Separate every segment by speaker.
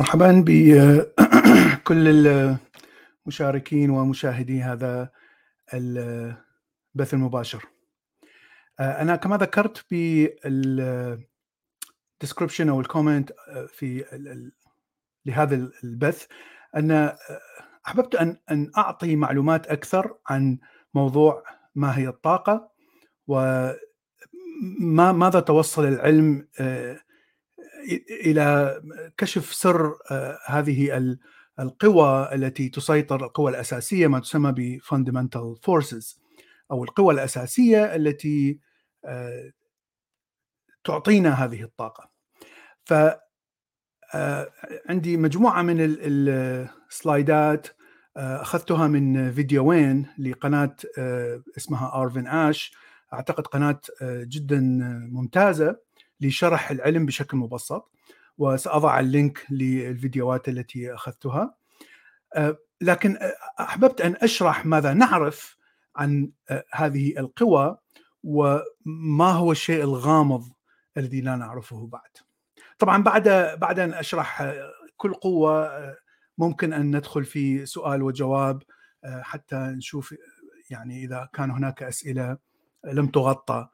Speaker 1: مرحبا بكل المشاركين ومشاهدي هذا البث المباشر. أنا كما ذكرت بال description أو ال comment في لهذا البث أن أحببت أن أن أعطي معلومات أكثر عن موضوع ما هي الطاقة وما ماذا توصل العلم إلى كشف سر آه، هذه القوى التي تسيطر القوى الأساسية ما تسمى ب fundamental forces أو القوى الأساسية التي آه، تعطينا هذه الطاقة. ف آه، عندي مجموعة من السلايدات أخذتها من فيديوين لقناة اسمها ارفن اش أعتقد قناة جدا ممتازة لشرح العلم بشكل مبسط وسأضع اللينك للفيديوهات التي أخذتها أه، لكن أحببت أن أشرح ماذا نعرف عن أه، هذه القوى وما هو الشيء الغامض الذي لا نعرفه بعد. طبعا بعد بعد أن أشرح كل قوة ممكن أن ندخل في سؤال وجواب أه، حتى نشوف يعني إذا كان هناك أسئلة لم تغطى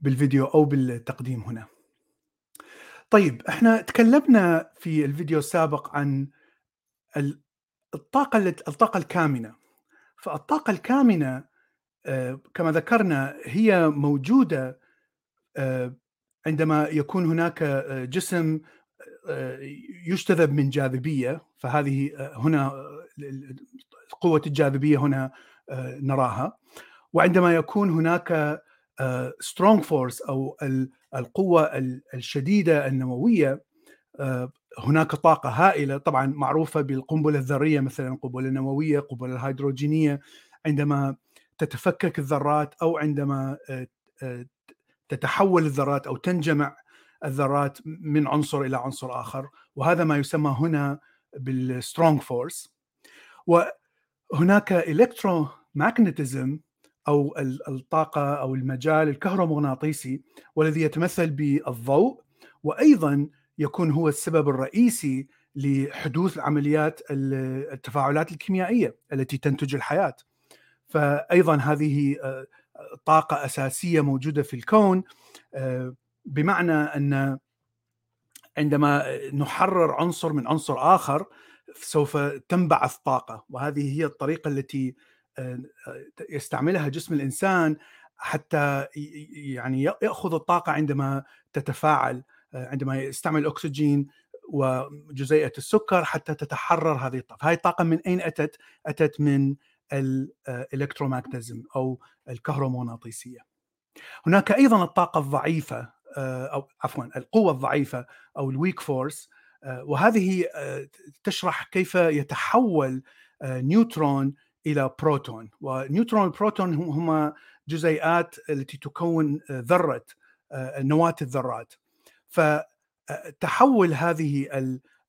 Speaker 1: بالفيديو أو بالتقديم هنا. طيب إحنا تكلمنا في الفيديو السابق عن الطاقة الطاقة الكامنة. فالطاقة الكامنة آه، كما ذكرنا هي موجودة آه، عندما يكون هناك آه، جسم يجتذب من جاذبية فهذه هنا قوة الجاذبية هنا نراها وعندما يكون هناك strong force أو القوة الشديدة النووية آه، هناك طاقة هائلة طبعا معروفة بالقنبلة الذرية مثلا القنبله النوويه القنبله الهيدروجينية. عندما تتفكك الذرات أو عندما آه، آه، تتحول الذرات أو تنجمع الذرات من عنصر إلى عنصر آخر. وهذا ما يسمى هنا بال strong force وهناك electromagnetism أو الطاقة أو المجال الكهرومغناطيسي والذي يتمثل بالضوء وأيضا يكون هو السبب الرئيسي لحدوث عمليات التفاعلات الكيميائية التي تنتج الحياة. فايضا هذه آه، طاقة أساسية موجودة في الكون آه، بمعنى أن عندما نحرر عنصر من عنصر آخر سوف تنبعث طاقة وهذه هي الطريقة التي يستعملها جسم الإنسان حتى يعني يأخذ الطاقة عندما تتفاعل عندما يستعمل الأكسجين وجزيئة السكر حتى تتحرر هذه الطاقه، هذه الطاقة من أين أتت؟ أتت من ال electromagnetism أو الكهرومغناطيسية. هناك أيضا الطاقة الضعيفة أو عفوا القوة الضعيفة أو ال weak force وهذه تشرح كيف يتحول نيوترون إلى بروتون ونيوترون والبروتون هما جزيئات التي تكون ذرة آه، نواة الذرات. فتحول هذه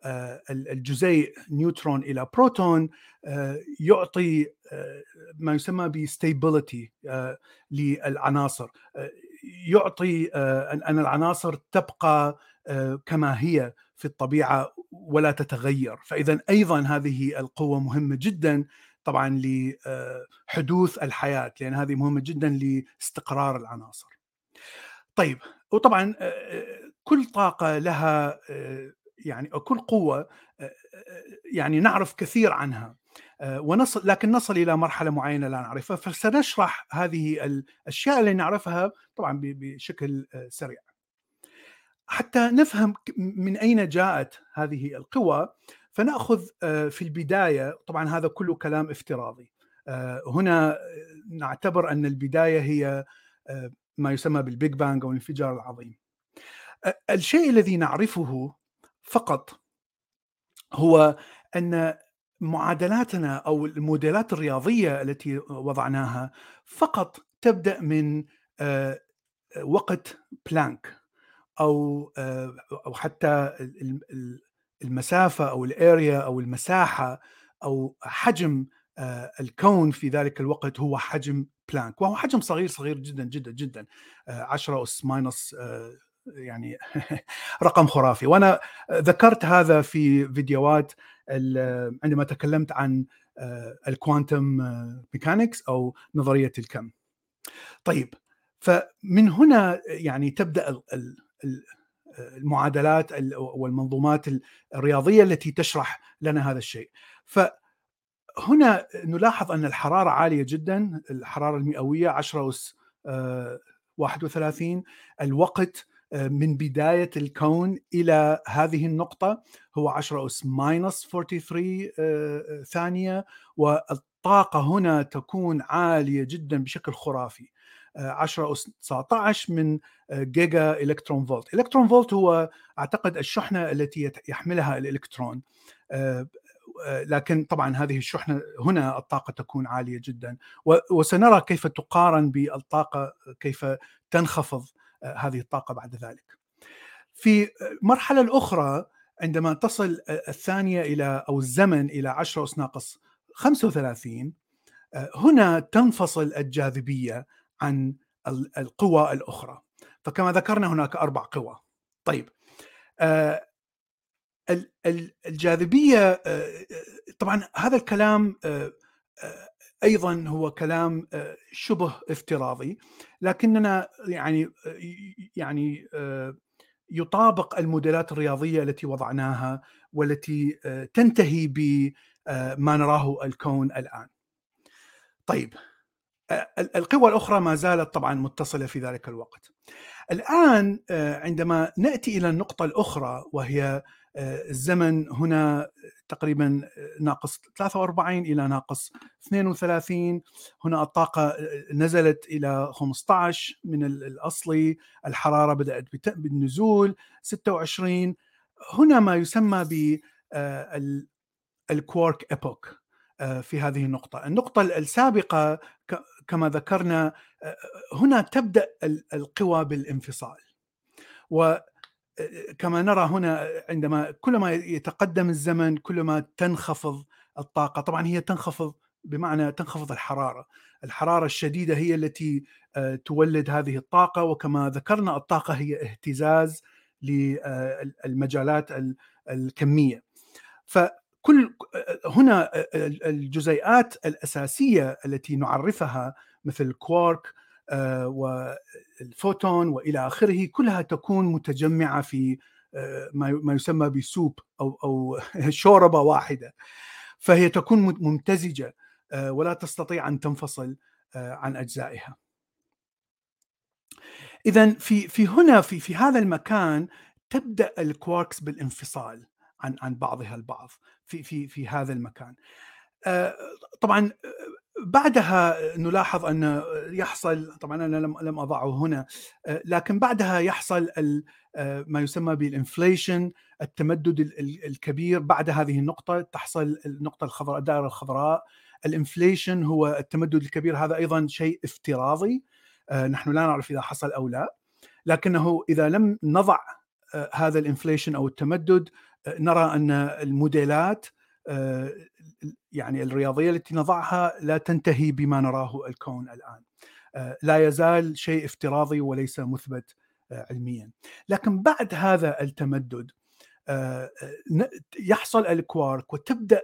Speaker 1: آه، الجزيء نيوترون إلى بروتون آه، يعطي ما يسمى ب stability للعناصر. يعطي ان العناصر تبقى كما هي في الطبيعة ولا تتغير. فإذا أيضا هذه القوة مهمة جدا طبعا لحدوث الحياة لأن هذه مهمة جدا لاستقرار العناصر. طيب وطبعا كل طاقة لها يعني كل قوة يعني نعرف كثير عنها ونصل لكن نصل إلى مرحلة معينة لا نعرفها فسنشرح هذه الأشياء اللي نعرفها طبعا بشكل سريع. حتى نفهم من أين جاءت هذه القوى فنأخذ آه، في البداية طبعا هذا كله كلام افتراضي. آه، هنا نعتبر أن البداية هي آه، ما يسمى بال Big Bang أو الانفجار العظيم. الشيء الذي نعرفه فقط هو أن معادلاتنا أو الموديلات الرياضية التي وضعناها فقط تبدأ من وقت بلانك أو أو حتى المسافة أو ال area أو المساحة أو حجم آه، الكون في ذلك الوقت هو حجم بلانك وهو حجم صغير صغير جدا جدا جدا 10 اس minus يعني رقم خرافي وأنا ذكرت هذا في فيديوهات عندما تكلمت عن ال quantum mechanics أو نظرية الكم. طيب فمن هنا يعني تبدأ المعادلات والمنظومات الرياضية التي تشرح لنا هذا الشيء. فهنا نلاحظ أن الحرارة عالية جدا، الحرارة المئوية 10 أس 31 الوقت آه، من بداية الكون إلى هذه النقطة هو 10 أس ماينس 43 آه، ثانية. والطاقة هنا تكون عالية جدا بشكل خرافي. 10 أس 19 من آه، giga electron volt. electron volt هو أعتقد الشحنة التي يحملها الإلكترون. لكن طبعا هذه الشحنة هنا الطاقة تكون عالية جدا. وسنرى كيف تقارن بالطاقة كيف تنخفض آه، هذه الطاقة بعد ذلك. في المرحله الأخرى عندما تصل الثانية إلى أو الزمن إلى 10 اس ناقص 35 آه، هنا تنفصل الجاذبية عن القوى الأخرى. فكما ذكرنا هناك أربع قوى. طيب آه، الجاذبية طبعا هذا الكلام أيضا هو كلام شبه افتراضي لكننا يعني يعني يطابق الموديلات الرياضية التي وضعناها والتي تنتهي بما نراه الكون الآن. طيب القوى الأخرى ما زالت طبعا متصلة في ذلك الوقت. الآن عندما نأتي إلى النقطة الأخرى وهي الزمن هنا تقريبا ناقص 43 إلى ناقص 32 هنا الطاقة نزلت إلى 15 من الأصلي. الحرارة بدأت بالنزول 26 هنا ما يسمى ب الكوارك إيبوك في هذه النقطة. النقطة السابقة كما ذكرنا هنا تبدأ القوى بالانفصال. و كما نرى هنا عندما كلما يتقدم الزمن كلما تنخفض الطاقة طبعا هي تنخفض بمعنى تنخفض الحرارة. الحرارة الشديدة هي التي تولد هذه الطاقة وكما ذكرنا الطاقة هي اهتزاز للمجالات الكمية. فكل آه، هنا آه، الجزيئات الأساسية التي نعرفها مثل الكوارك والفوتون وإلى آخره كلها تكون متجمعة في آه، ما يسمى بسوب أو أو شوربة واحدة فهي تكون ممتزجة آه، ولا تستطيع أن تنفصل آه، عن أجزائها. اذا في في هنا في في هذا المكان تبدأ الكواركس بالانفصال عن عن بعضها البعض في في في هذا المكان. طبعا بعدها نلاحظ أن يحصل طبعا أنا لم لم أضعه هنا لكن بعدها يحصل ما يسمى بال inflation التمدد الكبير. بعد هذه النقطة تحصل النقطة الخضراء الدائرة الخضراء. ال inflation هو التمدد الكبير. هذا أيضا شيء افتراضي نحن لا نعرف إذا حصل أو لا. لكنه إذا لم نضع هذا الانفليشن أو التمدد نرى أن الموديلات يعني الرياضية التي نضعها لا تنتهي بما نراه الكون الآن. آه، لا يزال شيء افتراضي وليس مثبت آه، علميا. لكن بعد هذا التمدد آه، يحصل الكوارك وتبدأ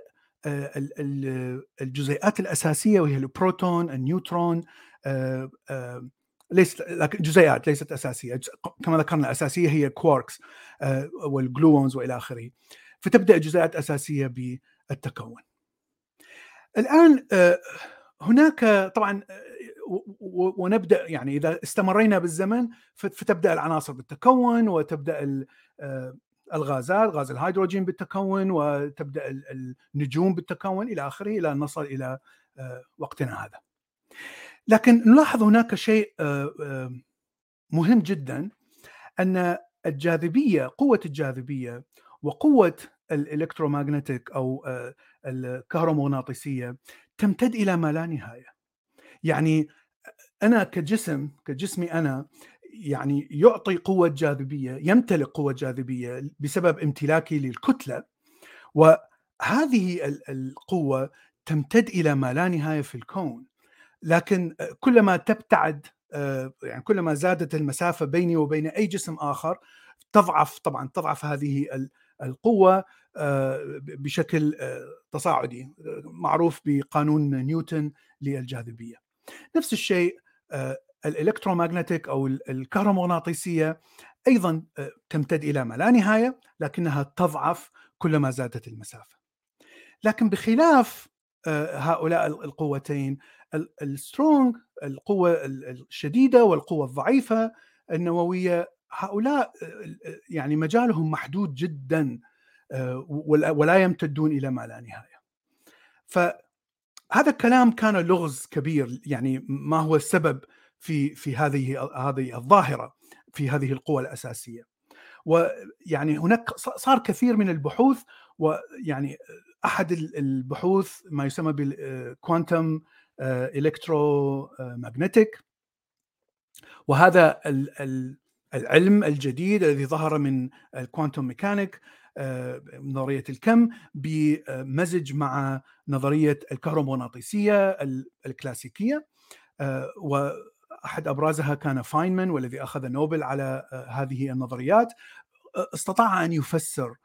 Speaker 1: الجزيئات الأساسية وهي البروتون النيوترون ليست لكن جزيئات ليست أساسية. كما ذكرنا اساسيه هي quarks وال gluons وإلى آخره. فتبدأ الجزيئات أساسية بالتكون. الآن آه، هناك طبعا آه، ونبدأ يعني إذا استمرينا بالزمن فتبدأ العناصر بالتكون وتبدأ آه، الغازات غاز الهيدروجين بالتكون وتبدأ النجوم بالتكون إلى آخره إلى ان نصل إلى وقتنا هذا. لكن نلاحظ هناك شيء مهم جدا أن الجاذبية قوة الجاذبية وقوة الالكترومagnetic أو الكهرومغناطيسية تمتد إلى ما لا نهاية. يعني أنا كجسم كجسمي أنا يعني يعطي قوة جاذبية يمتلك قوة جاذبية بسبب امتلاكي للكتلة وهذه القوة تمتد إلى ما لا نهاية في الكون لكن كلما تبتعد يعني كلما زادت المسافة بيني وبين أي جسم آخر تضعف طبعا تضعف هذه القوة بشكل تصاعدي معروف بقانون نيوتن للجاذبية. نفس الشيء الالكترومagnetic أو الكهرومغناطيسية أيضا تمتد إلى ما لا نهاية لكنها تضعف كلما زادت المسافة. لكن بخلاف هؤلاء القوتين السترونج القوة الشديدة والقوة الضعيفة النووية هؤلاء يعني مجالهم محدود جدا ولا يمتدون إلى ما لا نهاية. فهذا الكلام كان لغز كبير يعني ما هو السبب في في هذه هذه الظاهرة في هذه القوى الأساسية. ويعني هناك صار كثير من البحوث ويعني أحد البحوث ما يسمى بال quantum electromagnetic وهذا العلم الجديد الذي ظهر من ال quantum mechanic نظرية الكم بمزج مع نظرية الكهرومغناطيسية الكلاسيكية. وأحد أبرزها كان فاينمان والذي أخذ نوبل على هذه النظريات. استطاع أن يفسر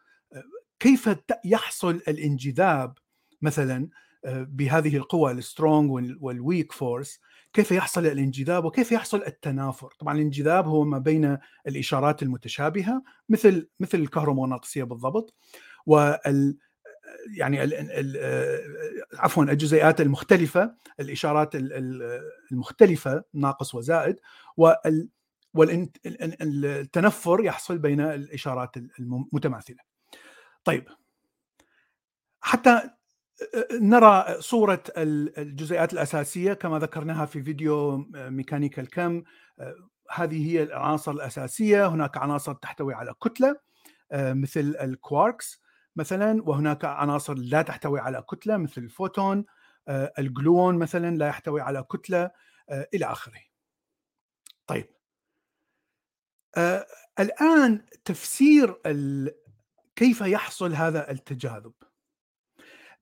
Speaker 1: كيف يحصل الانجذاب مثلا بهذه القوى ال strong وال weak force كيف يحصل الانجذاب وكيف يحصل التنافر طبعا الانجذاب هو ما بين الإشارات المتشابهة مثل مثل الكهرومغناطيسية بالضبط وال يعني ال ال عفوا الجزيئات المختلفة الإشارات المختلفة ناقص وزائد وال والتنفر يحصل بين الإشارات المتماثلة. طيب. حتى نرى صورة الجزيئات الأساسية كما ذكرناها في فيديو ميكانيكا الكم هذه هي العناصر الأساسية. هناك عناصر تحتوي على كتلة مثل الكواركس مثلا وهناك عناصر لا تحتوي على كتلة مثل الفوتون ال gluon مثلا لا يحتوي على كتلة إلى آخره. طيب. الآن تفسير كيف يحصل هذا التجاذب؟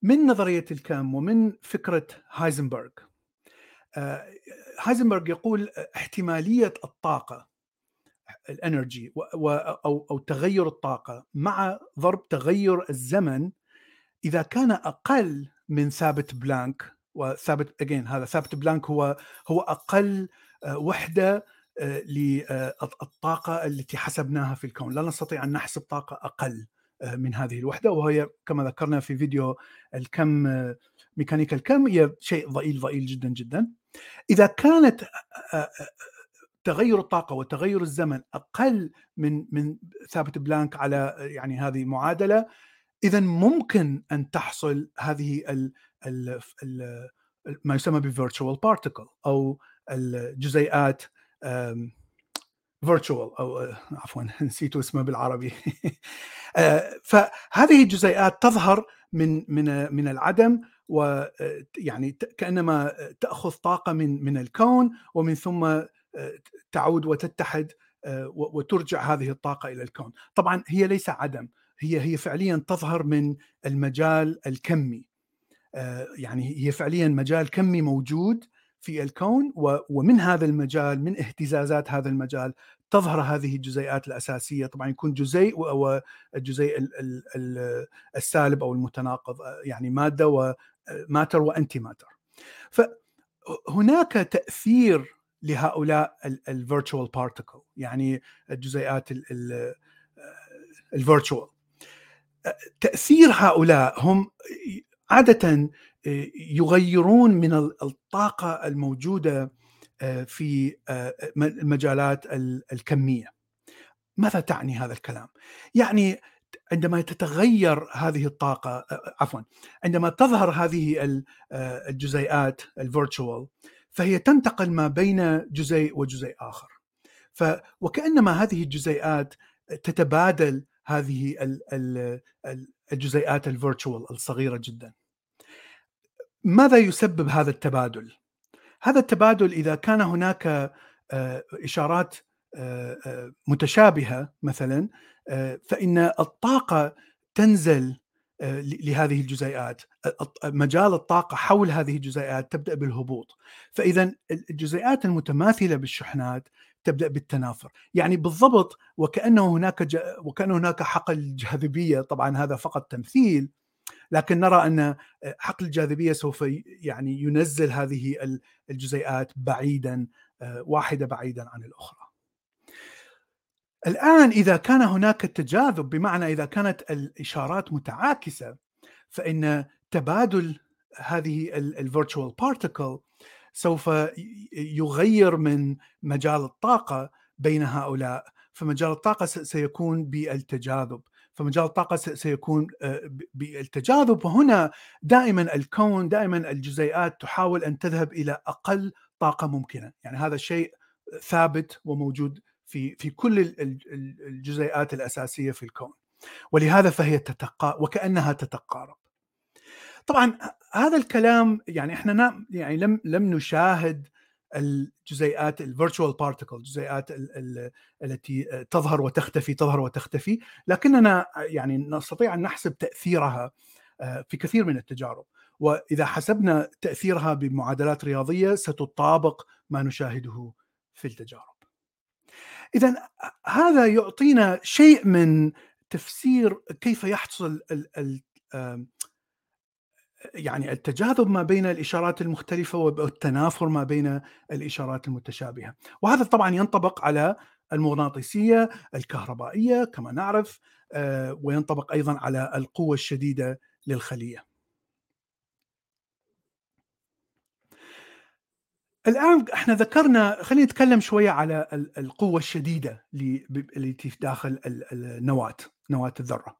Speaker 1: من نظرية الكم ومن فكرة هايزنبرغ. آه، هايزنبرغ يقول احتمالية الطاقة ال energy أو أو تغير الطاقة مع ضرب تغير الزمن إذا كان أقل من ثابت بلانك وثابت again هذا ثابت بلانك هو هو أقل آه، وحدة آه، للطاقه التي حسبناها في الكون. لا نستطيع أن نحسب طاقة أقل. من هذه الوحدة وهي كما ذكرنا في فيديو الكم آه، ميكانيكا الكم هي شيء ضئيل ضئيل جدا جدا. إذا كانت آه، تغير الطاقة وتغير الزمن أقل من من ثابت بلانك على يعني هذه معادلة اذا ممكن أن تحصل هذه ال ال ال ما يسمى بال virtual particle أو الجزيئات virtual أو عفوا نسيت اسمه بالعربي. آه، فهذه الجزيئات تظهر من من من العدم ويعني كأنما تأخذ طاقة من من الكون ومن ثم آه، تعود وتتحد آه، وترجع هذه الطاقة إلى الكون. طبعا هي ليس عدم هي هي فعليا تظهر من المجال الكمي. يعني هي فعليا مجال كمي موجود في الكون ومن هذا المجال من اهتزازات هذا المجال تظهر هذه الجزيئات الأساسية. طبعا يكون جزيء والجزيء السالب أو المتناقض يعني مادة و matter و antimatter فهناك تأثير لهؤلاء ال virtual particle يعني الجزيئات ال virtual تأثير هؤلاء هم عادة يغيرون من الطاقة الموجودة آه، في آه، المجالات الكمية. ماذا تعني هذا الكلام؟ يعني عندما تتغير هذه الطاقة آه، عفوا عندما تظهر هذه الجزيئات ال virtual فهي تنتقل ما بين جزيء وجزيء آخر. ف وكأنما هذه الجزيئات تتبادل هذه الجزيئات ال virtual الصغيرة جدا. ماذا يسبب هذا التبادل؟ هذا التبادل إذا كان هناك آه، إشارات آه، آه، متشابهة مثلا فإن الطاقة تنزل لهذه الجزيئات. مجال الطاقة حول هذه الجزيئات تبدأ بالهبوط. فإذا الجزيئات المتماثلة بالشحنات تبدأ بالتنافر. يعني بالضبط وكأنه هناك ج... وكأن هناك حقل جاذبية طبعا هذا فقط تمثيل لكن نرى أن آه، حقل الجاذبية سوف يعني ينزل هذه الجزيئات بعيدا آه، واحدة بعيدا عن الأخرى. الآن إذا كان هناك تجاذب بمعنى إذا كانت الإشارات متعاكسة فإن تبادل هذه ال virtual particle سوف يغير من مجال الطاقة بين هؤلاء. فمجال الطاقة سيكون بالتجاذب. فمجال الطاقة سيكون آه، بالتجاذب. وهنا دائما الكون دائما الجزيئات تحاول أن تذهب إلى أقل طاقة ممكنة. يعني هذا شيء ثابت وموجود في في كل الجزيئات الأساسية في الكون. ولهذا فهي تتقا وكأنها تتقارب. طبعا هذا الكلام يعني إحنا يعني لم لم نشاهد الجزيئات ال virtual particle الجزيئات التي تظهر وتختفي تظهر وتختفي. لكننا يعني نستطيع أن نحسب تأثيرها آه، في كثير من التجارب. وإذا حسبنا تأثيرها بمعادلات رياضية ستطابق ما نشاهده في التجارب. اذا هذا يعطينا شيء من تفسير كيف يحصل يعني التجاذب ما بين الإشارات المختلفة والتنافر ما بين الإشارات المتشابهة، وهذا طبعا ينطبق على المغناطيسية الكهربائية كما نعرف آه، وينطبق أيضا على القوة الشديدة للخلية. الآن إحنا ذكرنا خلينا نتكلم شوية على القوة الشديدة التي داخل النواه نواة الذرة.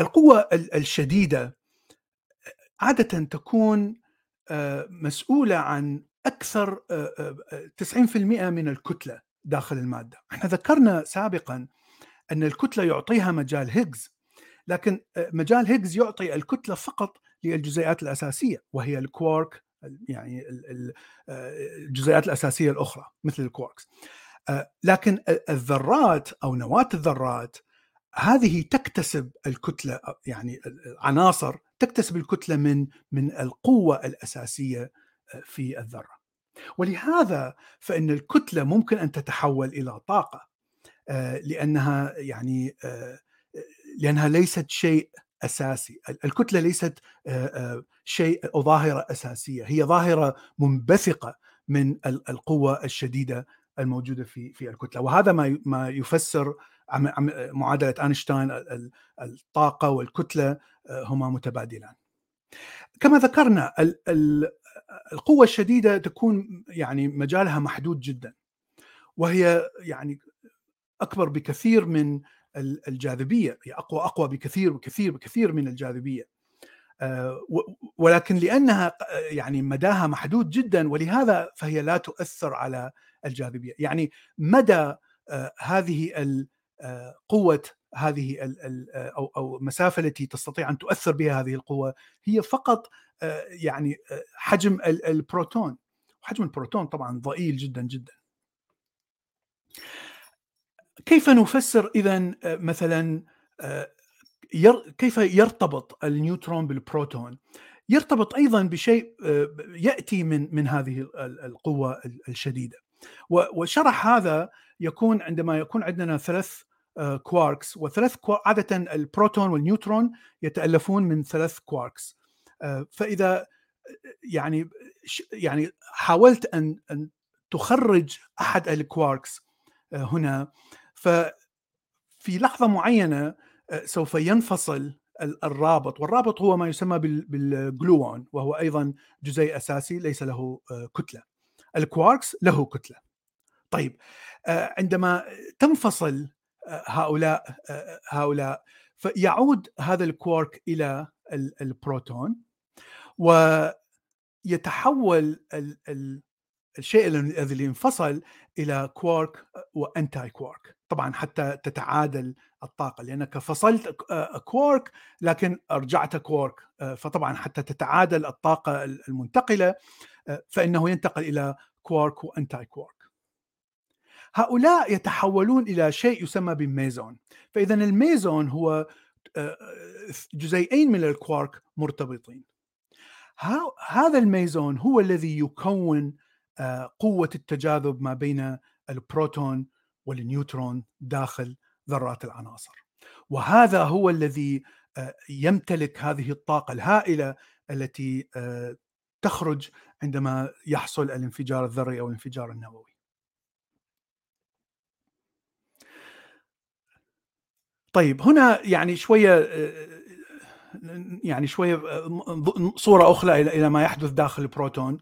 Speaker 1: القوة الشديدة عاده تكون آه، مسؤولة عن أكثر 90% آه، آه، من الكتلة داخل المادة. إحنا ذكرنا سابقا أن الكتلة يعطيها مجال هيجز لكن مجال هيجز يعطي الكتلة فقط للجزيئات الأساسية وهي الكوارك يعني الجزيئات الأساسية الأخرى مثل الكواركس لكن الذرات أو نواة الذرات هذه تكتسب الكتلة يعني العناصر تكتسب الكتلة من من القوة الأساسية آه، في الذرة. ولهذا فإن الكتلة ممكن أن تتحول إلى طاقة لأنها يعني لأنها ليست شيء أساسي. الكتلة ليست شيء أو ظاهرة أساسية. هي ظاهرة منبثقة من القوة الشديدة الموجودة في في الكتلة. وهذا ما ما يفسر معادلة أينشتاين الطاقة والكتلة هما متبادلان. كما ذكرنا القوة الشديدة تكون يعني مجالها محدود جدا وهي يعني أكبر بكثير من الجاذبية هي أقوى أقوى بكثير بكثير بكثير من الجاذبية. آه، ولكن لأنها يعني مداها محدود جدا ولهذا فهي لا تؤثر على الجاذبية. يعني مدى آه، هذه آه، قوة هذه أو أو المسافة التي تستطيع أن تؤثر بها هذه القوة هي فقط يعني حجم البروتون حجم البروتون طبعا ضئيل جدا جدا كيف نفسر اذا آه، مثلا آه، كيف يرتبط النيوترون بالبروتون؟ يرتبط أيضا بشيء آه، يأتي من من هذه القوة الشديدة. وشرح هذا يكون عندما يكون عندنا ثلاث كواركس وثلاث عادة البروتون والنيوترون يتألفون من ثلاث كواركس. فإذا يعني يعني حاولت أن أن تخرج أحد الكواركس هنا. ففي لحظة معينة آه، سوف ينفصل الرابط. والرابط هو ما يسمى بال gluon وهو أيضا جزيء أساسي ليس له آه، كتلة. الكواركس له كتلة. طيب آه، عندما تنفصل هؤلاء هؤلاء. فيعود هذا الكوارك إلى البروتون ويتحول الشيء الذي انفصل إلى كوارك و anti quark. طبعا حتى تتعادل الطاقة لأنك فصلت كوارك لكن رجعت كوارك. فطبعا حتى تتعادل الطاقة المنتقلة فإنه ينتقل إلى كوارك و anti quark. هؤلاء يتحولون إلى شيء يسمى بالميزون. فاذا الميزون هو جزيئين من الكوارك مرتبطين. هذا الميزون هو الذي يكون قوة التجاذب ما بين البروتون والنيوترون داخل ذرات العناصر. وهذا هو الذي يمتلك هذه الطاقة الهائلة التي تخرج عندما يحصل الانفجار الذري أو الانفجار النووي. طيب هنا يعني شوية يعني شوية صورة أخرى إلى ما يحدث داخل البروتون.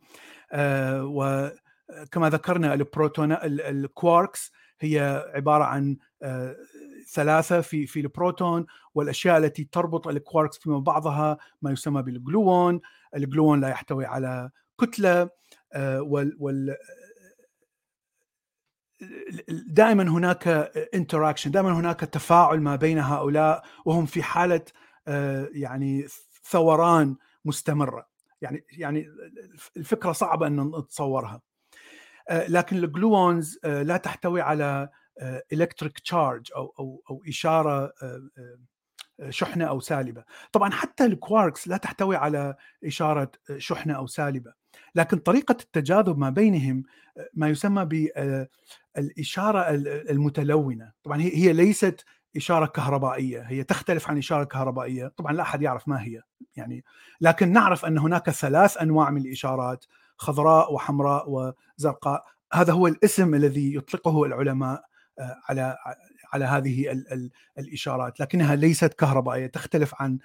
Speaker 1: وكما ذكرنا البروتون الكواركس هي عبارة عن ثلاثة في في البروتون والأشياء التي تربط الكواركس فيما بعضها ما يسمى بال gluon، ال gluon لا يحتوي على كتلة آه، وال دائما هناك interaction دائما هناك تفاعل ما بين هؤلاء وهم في حالة آه، يعني ثوران مستمرة. يعني يعني الفكرة صعبة إن نتصورها. آه، لكن ال gluons لا تحتوي على electric charge أو أو أو إشارة شحنة أو سالبة. طبعا حتى الكواركس لا تحتوي على إشارة شحنة أو سالبة. لكن طريقة التجاذب ما بينهم ما يسمى بالاشاره المتلونة. طبعا هي ليست إشارة كهربائية هي تختلف عن إشارة كهربائية. طبعا لا أحد يعرف ما هي يعني. لكن نعرف أن هناك ثلاث أنواع من الإشارات خضراء وحمراء وزرقاء. هذا هو الاسم الذي يطلقه العلماء على على هذه ال ال الإشارات. لكنها ليست كهربائية تختلف عن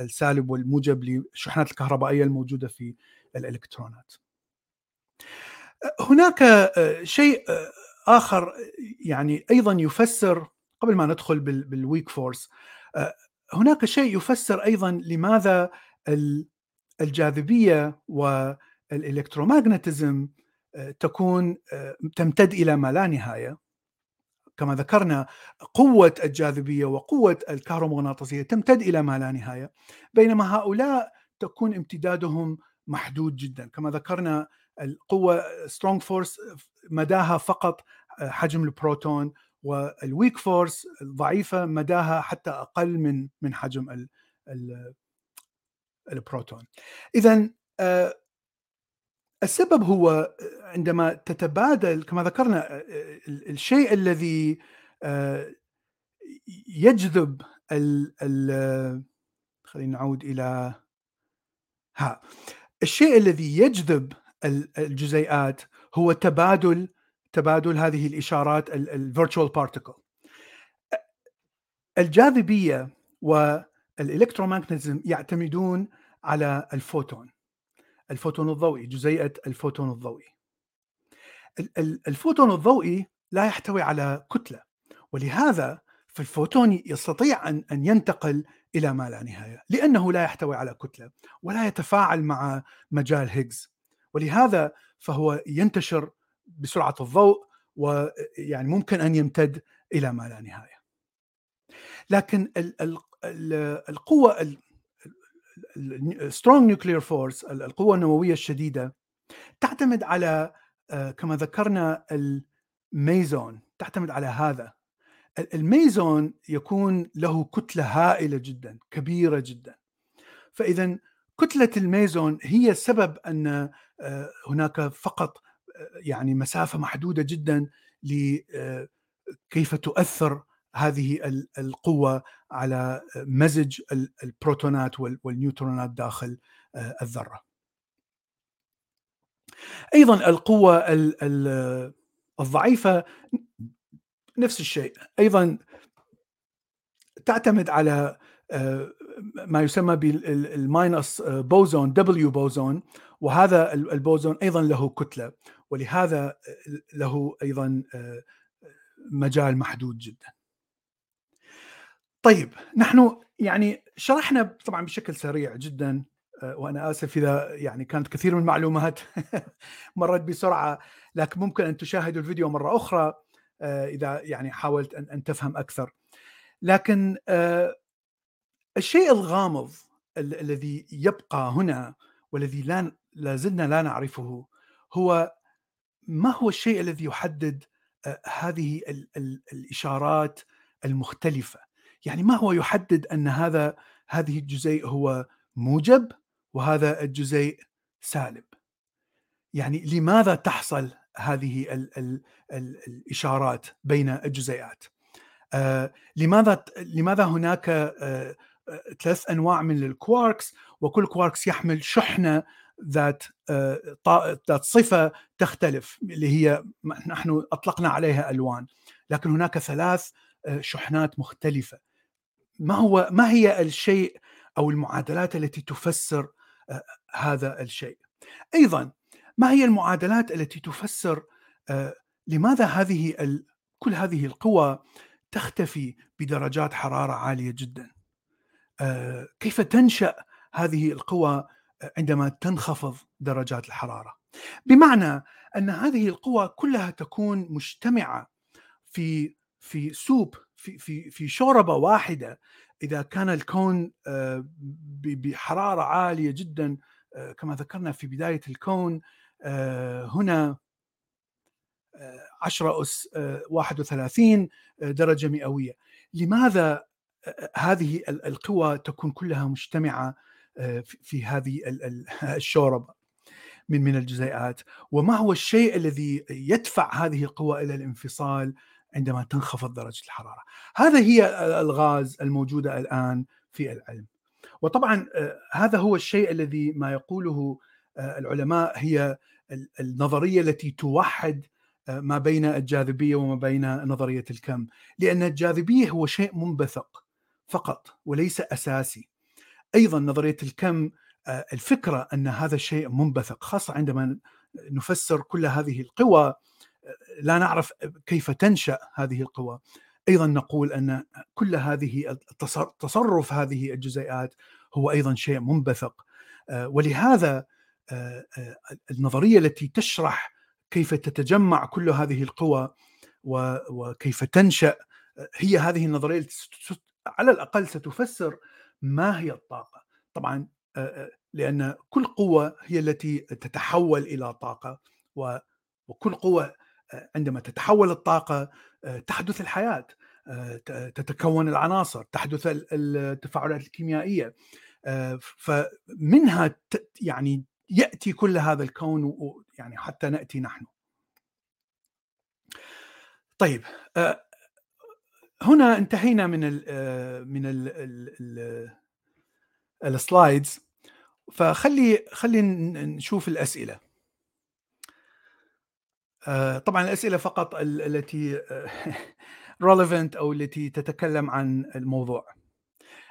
Speaker 1: السالب والموجب للشحنات الكهربائية الموجودة في الإلكترونات. هناك شيء آخر يعني أيضا يفسر قبل ما ندخل بال weak force هناك شيء يفسر أيضا لماذا الجاذبية وال electromagnetism تكون تمتد إلى ما لا نهاية. كما ذكرنا قوة الجاذبية وقوة الكهرومغناطيسية تمتد إلى ما لا نهاية. بينما هؤلاء تكون امتدادهم محدود جدا. كما ذكرنا القوة strong force مداها فقط حجم البروتون وال weak force الضعيفة مداها حتى أقل من من حجم ال ال البروتون. إذا آه، السبب هو عندما تتبادل كما ذكرنا الشيء الذي آه، يجذب ال ال خلينا نعود إلى ها الشيء الذي يجذب الجزيئات هو تبادل تبادل هذه الإشارات ال virtual particle الجاذبية وال electromagnetism يعتمدون على الفوتون الفوتون الضوئي جزيئة الفوتون الضوئي. الفوتون الضوئي لا يحتوي على كتلة ولهذا فالفوتون يستطيع أن أن ينتقل إلى ما لا نهاية لأنه لا يحتوي على كتلة ولا يتفاعل مع مجال هيجز ولهذا فهو ينتشر بسرعة الضوء ويعني ممكن أن يمتد إلى ما لا نهاية. لكن القوة ال strong nuclear force القوة النووية الشديدة تعتمد على آه، كما ذكرنا الميزون تعتمد على هذا. الميزون يكون له كتلة هائلة جدا كبيرة جدا. فاذا كتلة الميزون هي سبب أن هناك فقط آه، يعني مسافة محدودة جدا لكيف تؤثر هذه القوة على مزج البروتونات والنيوترونات داخل آه، الذرة. أيضا القوة الضعيفة نفس الشيء. أيضا تعتمد على آه، ما يسمى بال minus boson W boson. وهذا البوزون أيضا له كتلة ولهذا له أيضا آه، مجال محدود جدا. طيب نحن يعني شرحنا طبعا بشكل سريع جدا آه، وأنا آسف إذا يعني كانت كثير من المعلومات مرت بسرعة لكن ممكن أن تشاهدوا الفيديو مرة أخرى آه، إذا يعني حاولت ان أن تفهم أكثر لكن الشيء الغامض الذي يبقى هنا والذي لا لا زلنا لا نعرفه. هو ما هو الشيء الذي يحدد هذه الإشارات المختلفة؟ يعني ما هو يحدد أن هذا هذه الجزيء هو موجب وهذا الجزيء سالب؟ يعني لماذا تحصل هذه ال ال ال الإشارات بين الجزيئات؟ آه لماذا لماذا هناك آه ثلاث أنواع من الكواركس وكل كواركس يحمل شحنة ذات آه ذات صفة تختلف اللي هي نحن أطلقنا عليها ألوان لكن هناك ثلاث آه شحنات مختلفة. ما هو ما هي الشيء أو المعادلات التي تفسر آه هذا الشيء؟ أيضا ما هي المعادلات التي تفسر لماذا هذه كل هذه القوى تختفي بدرجات حرارة عالية جدا؟ كيف تنشأ هذه القوى عندما تنخفض درجات الحرارة. بمعنى أن هذه القوى كلها تكون مجتمعة في في سوب في في في شوربة واحدة. إذا كان الكون بحرارة عالية جدا كما ذكرنا في بداية الكون هنا 10 أس 31 درجة مئوية. لماذا هذه القوى تكون كلها مجتمعة؟ في هذه الشوربة من من الجزيئات. وما هو الشيء الذي يدفع هذه القوى إلى الانفصال عندما تنخفض درجة الحرارة؟ هذا هي الغاز الموجودة الآن في العلم. وطبعا هذا هو الشيء الذي ما يقوله العلماء هي النظرية التي توحد ما بين الجاذبية وما بين نظرية الكم. لأن الجاذبية هو شيء منبثق فقط وليس أساسي. أيضا نظرية الكم الفكرة أن هذا الشيء منبثق خاصة عندما نفسر كل هذه القوى لا نعرف كيف تنشأ هذه القوى. أيضا نقول أن كل هذه تصرف هذه الجزيئات هو أيضا شيء منبثق ولهذا النظرية التي تشرح كيف تتجمع كل هذه القوى وكيف تنشأ هي هذه النظرية التي على الأقل ستفسر ما هي الطاقة طبعا لأن كل قوة هي التي تتحول إلى طاقة وكل قوة عندما تتحول الطاقة تحدث الحياة تتكون العناصر تحدث التفاعلات الكيميائية فمنها يعني يأتي كل هذا الكون يعني حتى نأتي نحن. طيب هنا انتهينا من ال من ال ال السلايدز فخلي خلي نشوف الأسئلة. طبعا الأسئلة فقط التي relevant أو التي تتكلم عن الموضوع.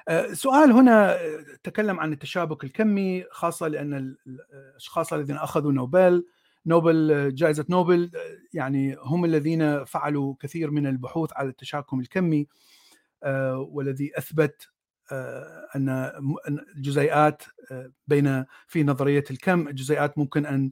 Speaker 1: آه، سؤال هنا آه، تكلم عن التشابك الكمي خاصة لأن الأشخاص الذين أخذوا نوبل نوبل جائزة نوبل آه، يعني هم الذين فعلوا كثير من البحوث على التشاكم الكمي والذي أثبت أن الجزيئات بين في نظرية الكم الجزيئات ممكن أن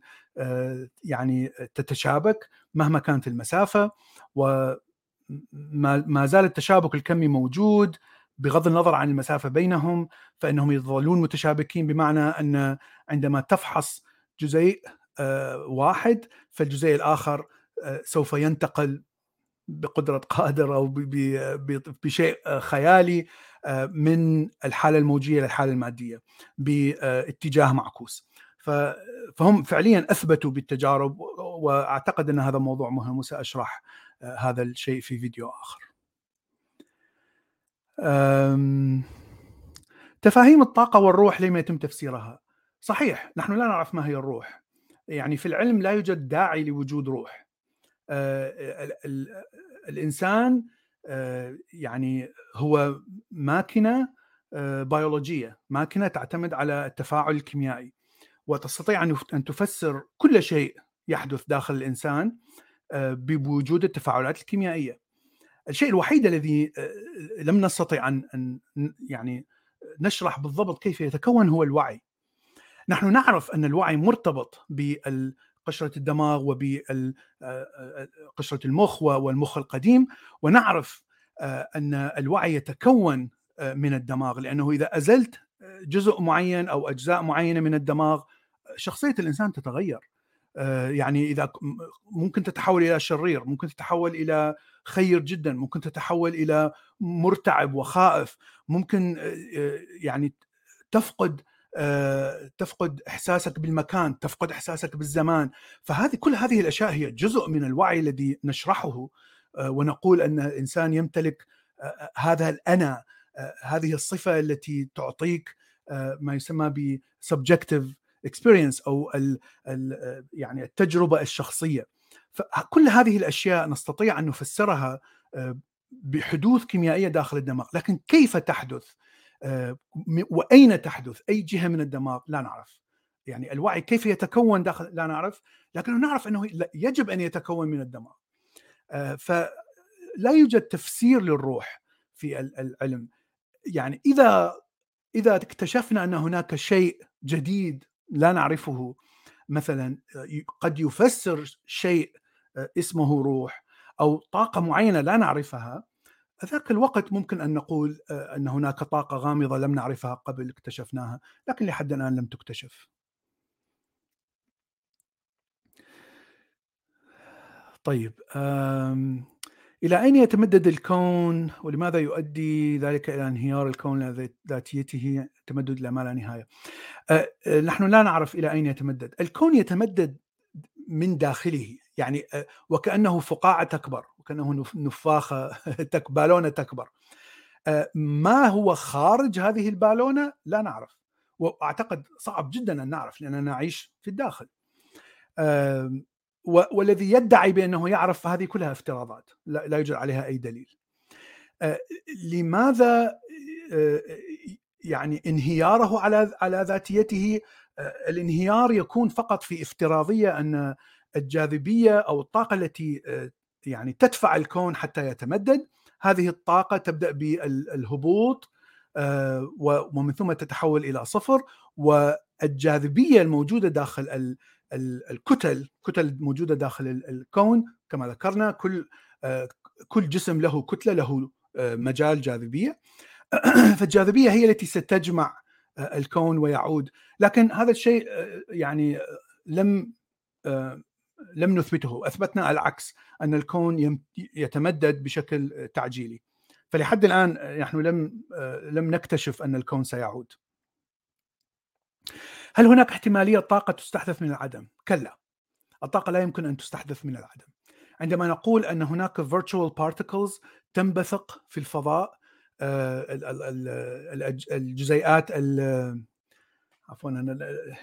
Speaker 1: يعني تتشابك مهما كانت المسافة وما زال التشابك الكمي موجود بغض النظر عن المسافة بينهم فإنهم يظلون متشابكين بمعنى أن عندما تفحص جزيء آه، واحد فالجزيء الآخر آه، سوف ينتقل بقدرة قادر أو بشيء آه، خيالي من الحالة الموجية للحاله المادية باتجاه معكوس. فهم فعليا أثبتوا بالتجارب وأعتقد أن هذا موضوع مهم وسأشرح هذا الشيء في فيديو آخر. تفاهيم الطاقة والروح لم يتم تفسيرها. صحيح نحن لا نعرف ما هي الروح. يعني في العلم لا يوجد داعي لوجود روح. الإنسان يعني هو ماكينة بيولوجية. ماكينة تعتمد على التفاعل الكيميائي. وتستطيع أن تفسر كل شيء يحدث داخل الإنسان بوجود التفاعلات الكيميائية. الشيء الوحيد الذي آه، لم نستطع أن أن يعني نشرح بالضبط كيف يتكون هو الوعي. نحن نعرف أن الوعي مرتبط بقشرة الدماغ وبقشره آه، آه، المخ والمخ القديم ونعرف أن الوعي يتكون من الدماغ لأنه إذا أزلت جزء معين أو أجزاء معينة من الدماغ شخصية الإنسان تتغير. يعني إذا ممكن تتحول إلى شرير ممكن تتحول إلى خير جدا ممكن تتحول إلى مرتعب وخائف ممكن يعني تفقد تفقد إحساسك بالمكان تفقد إحساسك بالزمان. فهذه كل هذه الأشياء هي جزء من الوعي الذي نشرحه ونقول أن الإنسان يمتلك هذا الأنا هذه الصفة التي تعطيك ما يسمى ب subjective experience أو ال ال يعني التجربة الشخصية. فكل هذه الأشياء نستطيع أن نفسرها بحدوث كيميائية داخل الدماغ. لكن كيف تحدث؟ وأين تحدث؟ أي جهة من الدماغ؟ لا نعرف. يعني الوعي كيف يتكون داخل؟ لا نعرف. لكن نعرف أنه يجب أن يتكون من الدماغ. فلا يوجد تفسير للروح في العلم. يعني إذا إذا اكتشفنا أن هناك شيء جديد لا نعرفه مثلا قد يفسر شيء اسمه روح أو طاقة معينة لا نعرفها ذاك الوقت ممكن أن نقول أن هناك طاقة غامضة لم نعرفها قبل اكتشفناها لكن لحد الآن لم تكتشف. طيب إلى أين يتمدد الكون ولماذا يؤدي ذلك إلى انهيار الكون ذاتيته؟ تمدد إلى ما لا نهاية. أه نحن لا نعرف إلى أين يتمدد. الكون يتمدد من داخله يعني أه وكأنه فقاعة تكبر وكأنه نفاخة بالونة تكبر. أه ما هو خارج هذه البالونة؟ لا نعرف. وأعتقد صعب جدا أن نعرف لأننا نعيش في الداخل. والذي يدعي بأنه يعرف هذه كلها افتراضات لا يوجد عليها أي دليل. لماذا يعني انهياره على على ذاتيته الانهيار يكون فقط في افتراضية أن الجاذبية أو الطاقة التي يعني تدفع الكون حتى يتمدد هذه الطاقة تبدأ بالهبوط ومن ثم تتحول إلى صفر والجاذبية الموجودة داخل الكتل كتل موجودة داخل الكون كما ذكرنا كل آه، كل جسم له كتلة له آه، مجال جاذبية. فالجاذبية هي التي ستجمع آه، الكون ويعود لكن هذا الشيء يعني لم لم نثبته أثبتنا العكس أن الكون يتمدد بشكل تعجيلي فلحد الآن نحن لم لم نكتشف أن الكون سيعود هل هناك احتمالية طاقة تستحدث من العدم؟ كلا. الطاقة لا يمكن أن تستحدث من العدم. عندما نقول أن هناك virtual particles تنبثق في الفضاء آه، الجزيئات عفوا أنا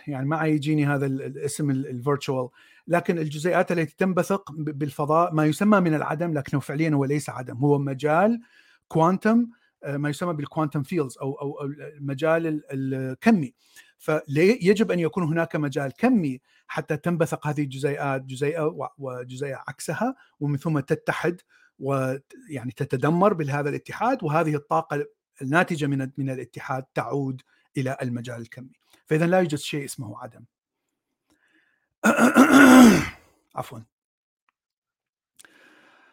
Speaker 1: يعني ما يجيني هذا الاسم الفيرتشوال لكن الجزيئات التي تنبثق بالفضاء ما يسمى من العدم لكنه فعليا هو ليس عدم. هو مجال quantum آه، ما يسمى بال quantum fields أو أو المجال الكمي فيجب أن يكون هناك مجال كمي حتى تنبثق هذه الجزيئات جزيئة وجزيئة عكسها ومن ثم تتحد ويعني تتدمر بهذا الاتحاد وهذه الطاقة الناتجة من من الاتحاد تعود إلى المجال الكمي. فإذا لا يوجد شيء اسمه عدم. عفوا.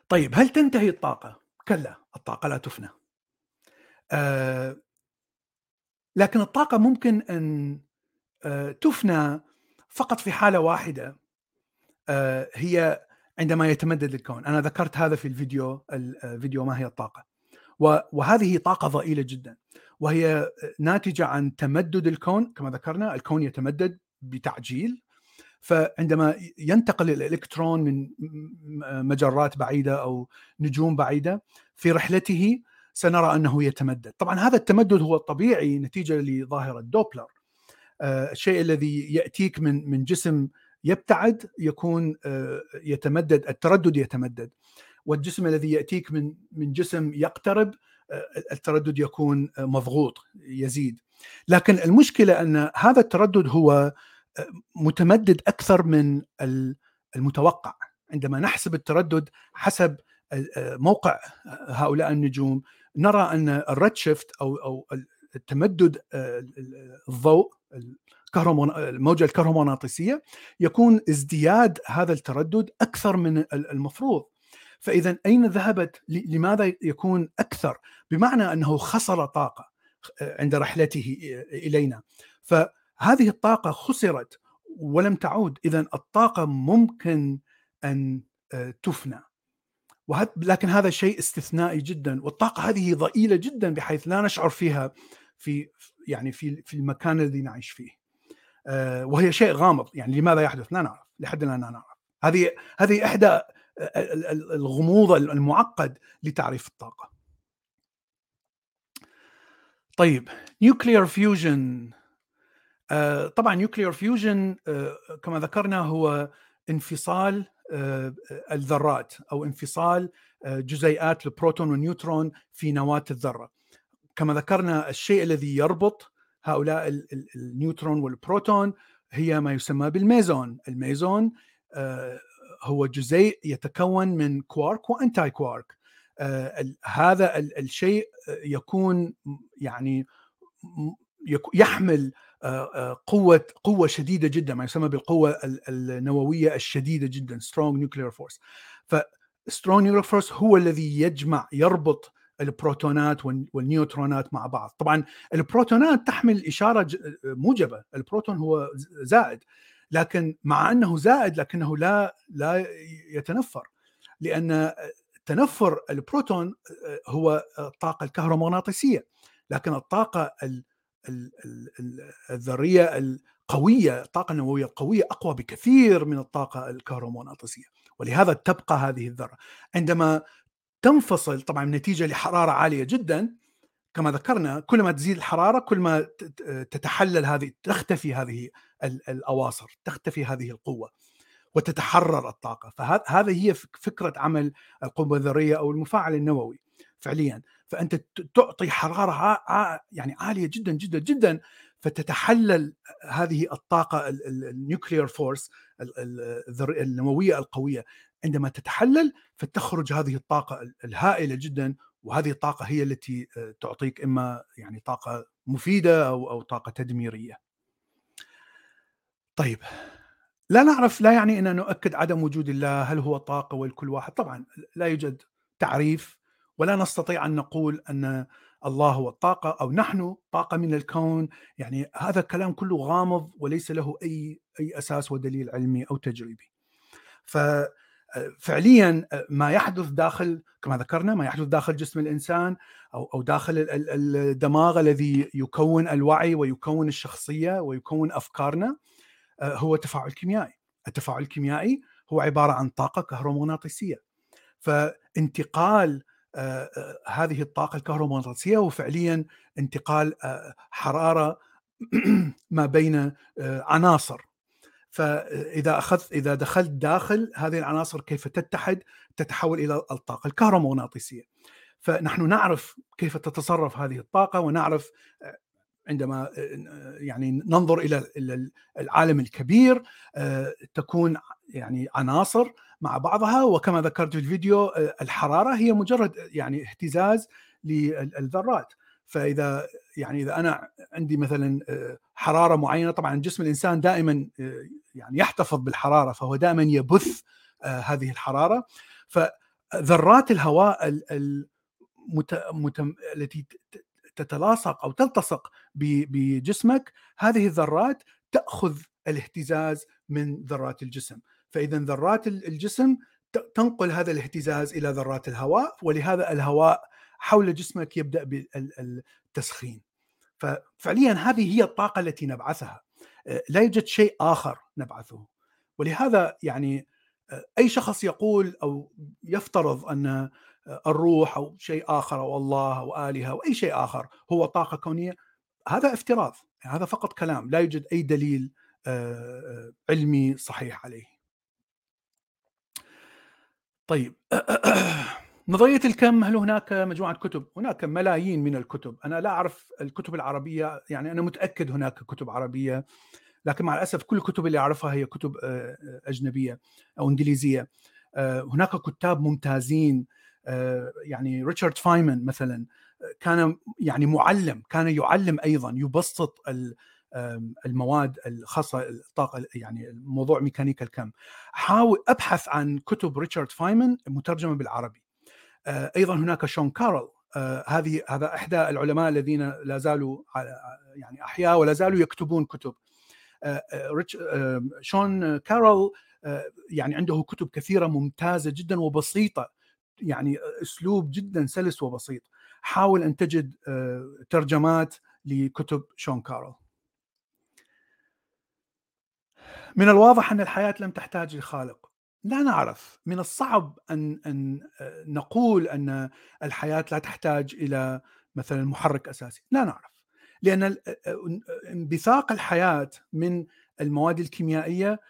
Speaker 1: طيب هل تنتهي الطاقة؟ كلا الطاقة لا تفنى. آه لكن الطاقة ممكن أن آه، تفنى فقط في حالة واحدة. آه، هي عندما يتمدد الكون. أنا ذكرت هذا في الفيديو الفيديو ما هي الطاقة. وهذه طاقة ضئيلة جدا. وهي ناتجة عن تمدد الكون كما ذكرنا الكون يتمدد بتعجيل. فعندما ينتقل الإلكترون من مجرات بعيدة أو نجوم بعيدة في رحلته سنرى أنه يتمدد. طبعا هذا التمدد هو الطبيعي نتيجة لظاهرة دوبلر. آه، الشيء الذي يأتيك من من جسم يبتعد يكون آه، يتمدد التردد يتمدد. والجسم الذي يأتيك من من جسم يقترب آه، التردد يكون مضغوط يزيد. لكن المشكلة أن هذا التردد هو متمدد أكثر من المتوقع. عندما نحسب التردد حسب موقع هؤلاء النجوم نرى أن الريد شيفت أو أو التمدد آه، الضوء الموجة الكهرومغناطيسيه يكون ازدياد هذا التردد أكثر من المفروض. فإذا أين ذهبت؟ لماذا يكون أكثر؟ بمعنى أنه خسر طاقة عند رحلته إلينا. فهذه الطاقة خسرت ولم تعود. إذا الطاقة ممكن أن تفنى. لكن هذا شيء استثنائي جدا. والطاقة هذه ضئيلة جدا بحيث لا نشعر فيها في يعني في في المكان الذي نعيش فيه. وهي شيء غامض. يعني لماذا يحدث؟ لا نعرف. لحد الآن لا نعرف. هذه هذه إحدى الغموض المعقد لتعريف الطاقة. طيب nuclear fusion طبعا nuclear fusion كما ذكرنا هو انفصال آه، الذرات أو انفصال آه، جزيئات البروتون والنيوترون في نواة الذرة. كما ذكرنا الشيء الذي يربط هؤلاء النيوترون والبروتون هي ما يسمى بالميزون. الميزون آه، هو جزيء يتكون من quark و antiquark هذا الشيء يكون يعني يحمل قوة قوة شديدة جدا ما يسمى بالقوة النووية الشديدة جدا strong nuclear force ف strong nuclear force هو الذي يجمع يربط البروتونات والنيوترونات مع بعض. طبعا البروتونات تحمل إشارة موجبة. البروتون هو زائد. لكن مع أنه زائد لكنه لا لا يتنافر. لأن تنافر البروتون هو الطاقة الكهرومغناطيسية. لكن الطاقة الذرية القوية الطاقة النووية القوية أقوى بكثير من الطاقة الكهرومغناطيسية. ولهذا تبقى هذه الذرة. عندما تنفصل طبعا نتيجة لحرارة عالية جدا كما ذكرنا كل ما تزيد الحرارة كل ما تتحلل هذه تختفي هذه الأواصر تختفي هذه القوة وتتحرر الطاقة. فهذه هي فكرة عمل القنبله الذرية أو المفاعل النووي فعليا. فأنت تعطي حرارة يعني عالية جدا جدا جدا فتتحلل هذه الطاقة ال nuclear force النووية القوية. عندما تتحلل فتخرج هذه الطاقة الهائلة جدا وهذه الطاقة هي التي آه، تعطيك إما يعني طاقة مفيدة أو أو طاقة تدميرية. طيب لا نعرف لا يعني إن نؤكد عدم وجود الله هل هو طاقة والكل واحد طبعا لا يوجد تعريف ولا نستطيع أن نقول أن الله هو الطاقة أو نحن طاقة من الكون يعني هذا الكلام كله غامض وليس له أي أي أساس ودليل علمي أو تجريبي. ففعليا ما يحدث داخل كما ذكرنا ما يحدث داخل جسم الإنسان أو أو داخل الدماغ الذي يكون الوعي ويكون الشخصية ويكون أفكارنا هو تفاعل كيميائي. التفاعل الكيميائي هو عبارة عن طاقة كهرومغناطيسية. فانتقال آه، آه، هذه الطاقة الكهرومغناطيسية وفعليا انتقال آه، حرارة ما بين عناصر فإذا أخذت إذا دخلت داخل هذه العناصر كيف تتحد؟ تتحول إلى الطاقة الكهرومغناطيسية. فنحن نعرف كيف تتصرف هذه الطاقة ونعرف عندما يعني ننظر إلى العالم الكبير تكون يعني عناصر مع بعضها. وكما ذكرت في الفيديو آه، الحرارة هي مجرد يعني اهتزاز للذرات. فإذا يعني إذا أنا عندي مثلا آه، حرارة معينة طبعا جسم الإنسان دائما آه، يعني يحتفظ بالحرارة فهو دائما يبث هذه الحرارة. فذرات الهواء المت... مت... التي تتلاصق أو تلتصق بجسمك هذه الذرات تأخذ الاهتزاز من ذرات الجسم. فاذا ذرات الجسم تنقل هذا الاهتزاز إلى ذرات الهواء ولهذا الهواء حول جسمك يبدأ بالتسخين ففعليا هذه هي الطاقة التي نبعثها. لا يوجد شيء آخر نبعثه. ولهذا يعني أي شخص يقول أو يفترض أن الروح أو شيء آخر أو الله أو آلهة أو أي شيء آخر هو طاقة كونية هذا افتراض. هذا فقط كلام. لا يوجد أي دليل علمي صحيح عليه. طيب. نظرية الكم هل هناك مجموعة كتب؟ هناك ملايين من الكتب، أنا لا أعرف الكتب العربية يعني أنا متأكد هناك كتب عربية لكن مع الأسف كل الكتب اللي أعرفها هي كتب آه، أجنبية أو إنجليزية. آه، هناك كتاب ممتازين آه، يعني ريتشارد فايمن مثلا كان يعني معلم كان يعلم أيضا يبسط المواد الخاصة الطاقة يعني موضوع ميكانيكا الكم حاول أبحث عن كتب ريتشارد فايمن مترجمة بالعربي آه، أيضا هناك شون كارل. آه، هذه هذا إحدى العلماء الذين لا زالوا يعني أحياء ولا زالوا يكتبون كتب. ريتش شون كارول يعني عنده كتب كثيرة ممتازة جدا وبسيطة. يعني أسلوب جدا سلس وبسيط. حاول أن تجد ترجمات لكتب شون كارول من الواضح أن الحياة لم تحتاج لخالق. لا نعرف من الصعب أن أن نقول أن الحياة لا تحتاج إلى مثلا محرك أساسي. لا نعرف لأن انبثاق الحياة من المواد الكيميائية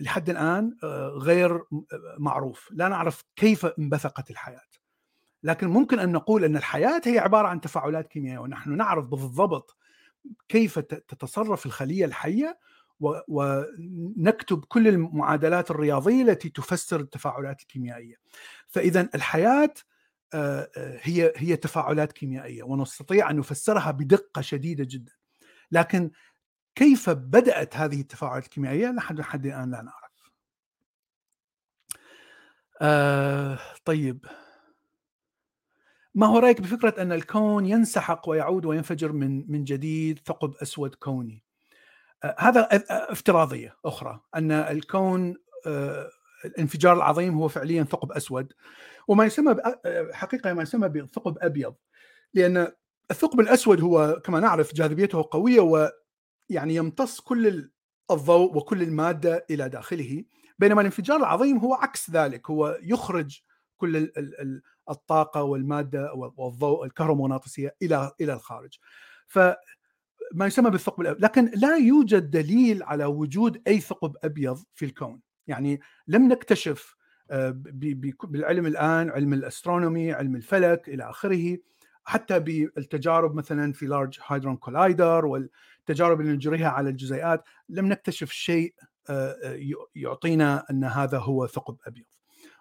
Speaker 1: لحد الآن غير معروف. لا نعرف كيف انبثقت الحياة. لكن ممكن أن نقول أن الحياة هي عبارة عن تفاعلات كيميائية ونحن نعرف بالضبط كيف تتصرف الخلية الحية ونكتب كل المعادلات الرياضية التي تفسر التفاعلات الكيميائية. فإذا الحياة هي هي تفاعلات كيميائية ونستطيع أن نفسرها بدقة شديدة جدا. لكن كيف بدأت هذه التفاعلات الكيميائية لحد حد الآن لا نعرف. آه طيب ما هو رأيك بفكرة أن الكون ينسحق ويعود وينفجر من من جديد ثقب أسود كوني؟ هذا افتراضية أخرى أن الكون الانفجار العظيم هو فعليا ثقب أسود وما يسمى حقيقة ما يسمى بثقب أبيض لأن الثقب الأسود هو كما نعرف جاذبيته قوية ويعني يمتص كل الضوء وكل المادة إلى داخله بينما الانفجار العظيم هو عكس ذلك هو يخرج كل الطاقة والمادة والضوء الكهرومغناطيسية إلى إلى الخارج. ما يسمى بالثقب الابيض لكن لا يوجد دليل على وجود أي ثقب أبيض في الكون. يعني لم نكتشف آه، بالعلم الآن علم ال astronomy علم الفلك إلى آخره. حتى بالتجارب مثلا في Large Hadron Collider والتجارب اللي نجريها على الجزيئات لم نكتشف شيء آه، آه، يعطينا أن هذا هو ثقب أبيض.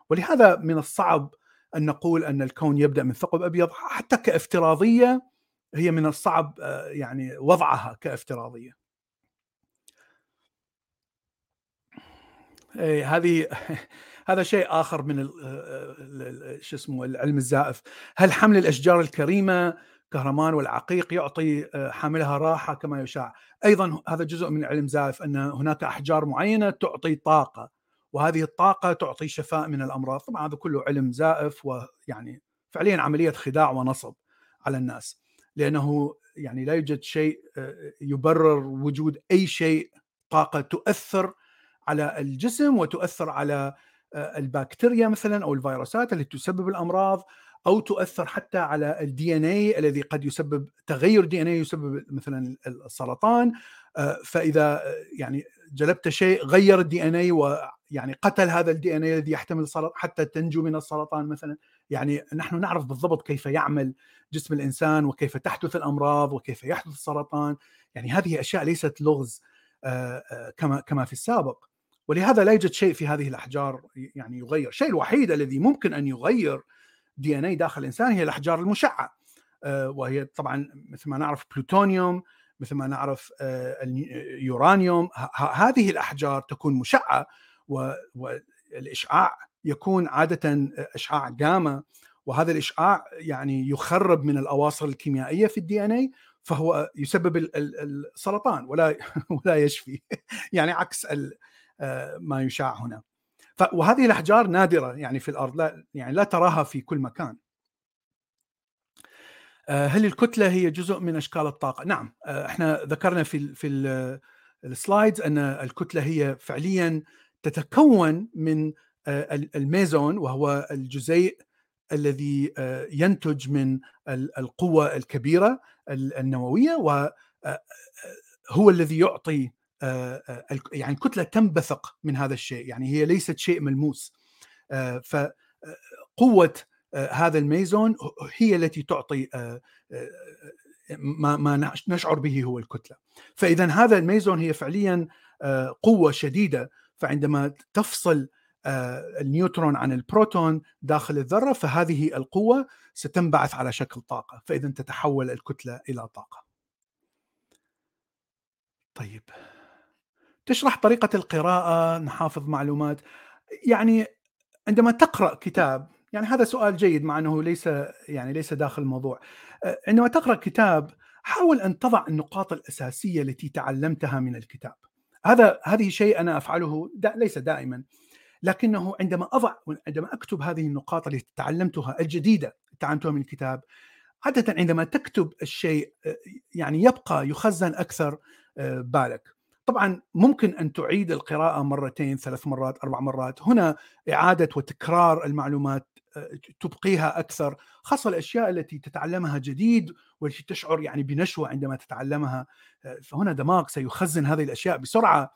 Speaker 1: ولهذا من الصعب أن نقول أن الكون يبدأ من ثقب أبيض حتى كافتراضية هي من الصعب آه، يعني وضعها كافتراضية. إيه هذه هذا شيء آخر من آه، شو اسمه العلم الزائف، هل حمل الأشجار الكريمة كهرمان والعقيق يعطي آه، حاملها راحة كما يشاع؟ أيضا هذا جزء من علم زائف أن هناك أحجار معينة تعطي طاقة وهذه الطاقة تعطي شفاء من الأمراض، طبعا هذا كله علم زائف ويعني فعليا عملية خداع ونصب على الناس. لأنه يعني لا يوجد شيء آه، يبرر وجود أي شيء طاقة تؤثر على الجسم وتؤثر على آه، البكتيريا مثلا أو الفيروسات التي تسبب الأمراض أو تؤثر حتى على الدي ان اي الذي قد يسبب تغير دي ان اي يسبب مثلا السرطان آه، فإذا يعني جلبت شيء غير ال DNA ويعني قتل هذا ال DNA الذي يحتمل حتى تنجو من السرطان مثلا. يعني نحن نعرف بالضبط كيف يعمل جسم الإنسان وكيف تحدث الأمراض وكيف يحدث السرطان. يعني هذه أشياء ليست لغز كما كما في السابق. ولهذا لا يوجد شيء في هذه الأحجار يعني يغير. الشيء الوحيد الذي ممكن أن يغير DNA داخل الإنسان هي الأحجار المشعة وهي طبعا مثل ما نعرف بلوتونيوم مثل ما نعرف اليورانيوم هذه الأحجار تكون مشعة والإشعاع يكون عادة إشعاع جاما وهذا الإشعاع يعني يخرب من الأواصر الكيميائية في الـ DNA فهو يسبب السرطان ولا ولا يشفي يعني عكس ما يشاع هنا. وهذه الأحجار نادرة يعني في الأرض لا يعني لا تراها في كل مكان. هل الكتلة هي جزء من أشكال الطاقة؟ نعم. إحنا ذكرنا في في الـ slides أن الكتلة هي فعليا تتكون من الميزون وهو الجزيء الذي ينتج من القوة الكبيرة النووية وهو الذي يعطي يعني الكتلة تنبثق من هذا الشيء يعني هي ليست شيء ملموس. فقوة هذا الميزون هي التي تعطي ما ما نشعر به هو الكتلة. فإذا هذا الميزون هي فعليا قوة شديدة فعندما تفصل النيوترون عن البروتون داخل الذرة فهذه القوة ستنبعث على شكل طاقة فإذا تتحول الكتلة إلى طاقة. طيب. تشرح طريقة القراءة نحافظ معلومات. يعني عندما تقرأ كتاب يعني هذا سؤال جيد مع أنه ليس يعني ليس داخل الموضوع. عندما تقرأ كتاب حاول أن تضع النقاط الأساسية التي تعلمتها من الكتاب. هذا هذه شيء أنا أفعله دا ليس دائما. لكنه عندما أضع عندما أكتب هذه النقاط التي تعلمتها الجديدة تعلمتها من الكتاب عادة عندما تكتب الشيء يعني يبقى يخزن أكثر بالك. طبعا ممكن أن تعيد القراءة مرتين ثلاث مرات أربع مرات. هنا إعادة وتكرار المعلومات تبقيها أكثر خاصة الأشياء التي تتعلمها جديد والتي تشعر يعني بنشوة عندما تتعلمها فهنا دماغ سيخزن هذه الأشياء بسرعة.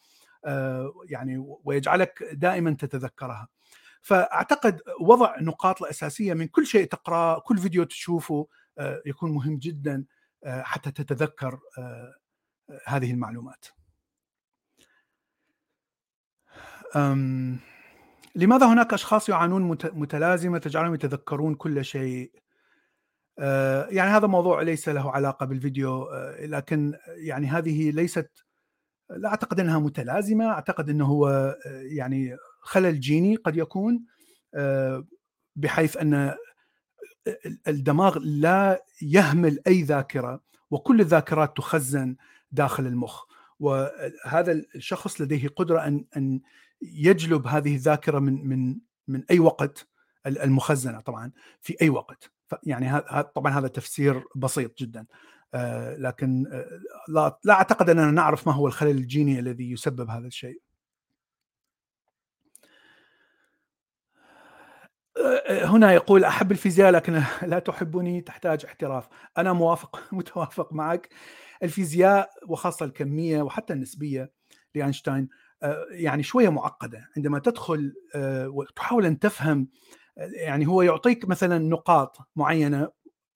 Speaker 1: يعني ويجعلك دائما تتذكرها. فأعتقد وضع نقاط الأساسية من كل شيء تقراه كل فيديو تشوفه يكون مهم جدا حتى تتذكر هذه المعلومات. لماذا هناك أشخاص يعانون متلازمة تجعلهم يتذكرون كل شيء؟ آه، يعني هذا موضوع ليس له علاقة بالفيديو آه، لكن يعني هذه ليست لا أعتقد أنها متلازمة أعتقد أنه هو آه، يعني خلل جيني قد يكون بحيث أن الدماغ لا يهمل أي ذاكرة وكل الذاكرات تخزن داخل المخ. وهذا الشخص لديه قدرة أن أن يجلب هذه الذاكرة من من من أي وقت المخزنة طبعا في أي وقت. يعني طبعا هذا تفسير بسيط جدا. آه، لكن آه، لا لا أعتقد أننا نعرف ما هو الخلل الجيني الذي يسبب هذا الشيء. آه، هنا يقول أحب الفيزياء لكن لا تحبني تحتاج احتراف. أنا موافق متوافق معك. الفيزياء وخاصة الكمية وحتى النسبية لأينشتاين يعني شوية معقدة. عندما تدخل وتحاول أن تفهم يعني هو يعطيك مثلا نقاط معينة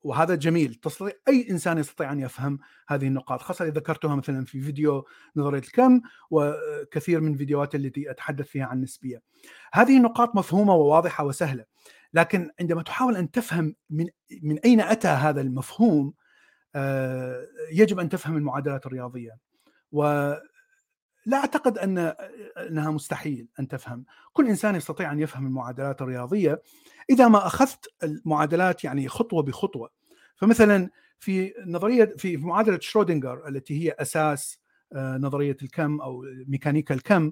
Speaker 1: وهذا جميل تستطيع أي إنسان يستطيع أن يفهم هذه النقاط خاصة إذا ذكرتها مثلا في فيديو نظرية الكم وكثير من الفيديوهات التي أتحدث فيها عن النسبية. هذه النقاط مفهومة وواضحة وسهلة لكن عندما تحاول أن تفهم من من أين أتى هذا المفهوم آه، يجب أن تفهم المعادلات الرياضية و لا أعتقد أن أنها مستحيل أن تفهم، كل إنسان يستطيع أن يفهم المعادلات الرياضية إذا ما أخذت المعادلات يعني خطوة بخطوة. فمثلا في نظرية في معادلة شرودنجر التي هي أساس آه، نظرية الكم أو ميكانيكا الكم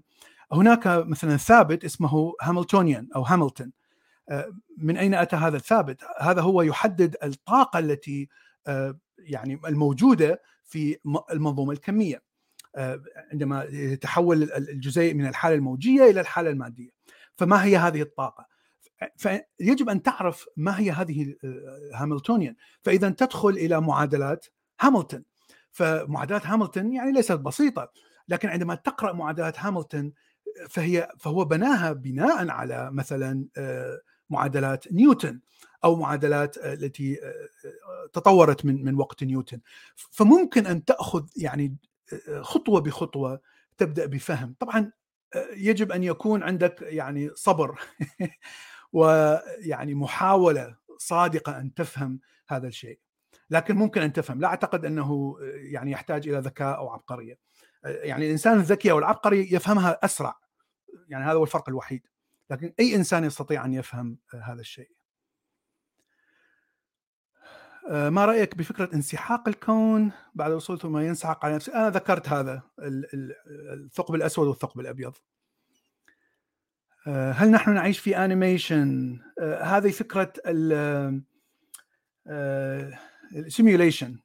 Speaker 1: هناك مثلا ثابت اسمه هاملتونيان أو هاملتون آه، من أين أتى هذا الثابت؟ هذا هو يحدد الطاقة التي آه، يعني الموجودة في المنظومة الكمية. آه، عندما يتحول الجزيء من الحالة الموجية إلى الحالة المادية. فما هي هذه الطاقة؟ فيجب أن تعرف ما هي هذه آه، هاملتونيان. فإذا تدخل إلى معادلات هاملتون. فمعادلات هاملتون يعني ليست بسيطة لكن عندما تقرأ معادلات هاملتون فهي فهو بناها بناء على مثلا آه، معادلات نيوتن أو معادلات التي تطورت من من وقت نيوتن. فممكن أن تأخذ يعني خطوة بخطوة تبدأ بفهم. طبعا آه، يجب أن يكون عندك يعني صبر ويعني محاولة صادقة أن تفهم هذا الشيء. لكن ممكن أن تفهم. لا أعتقد أنه آه، يعني يحتاج إلى ذكاء أو عبقرية. آه، يعني الإنسان الذكي أو العبقري يفهمها أسرع. يعني هذا هو الفرق الوحيد. لكن أي إنسان يستطيع أن يفهم هذا الشيء. ما رأيك بفكرة انسحاق الكون بعد وصول ثم ينسحق على نفسه؟ أنا ذكرت هذا الثقب الأسود والثقب الأبيض. آه، هل نحن نعيش في animation آه، هذه فكرة الـ simulation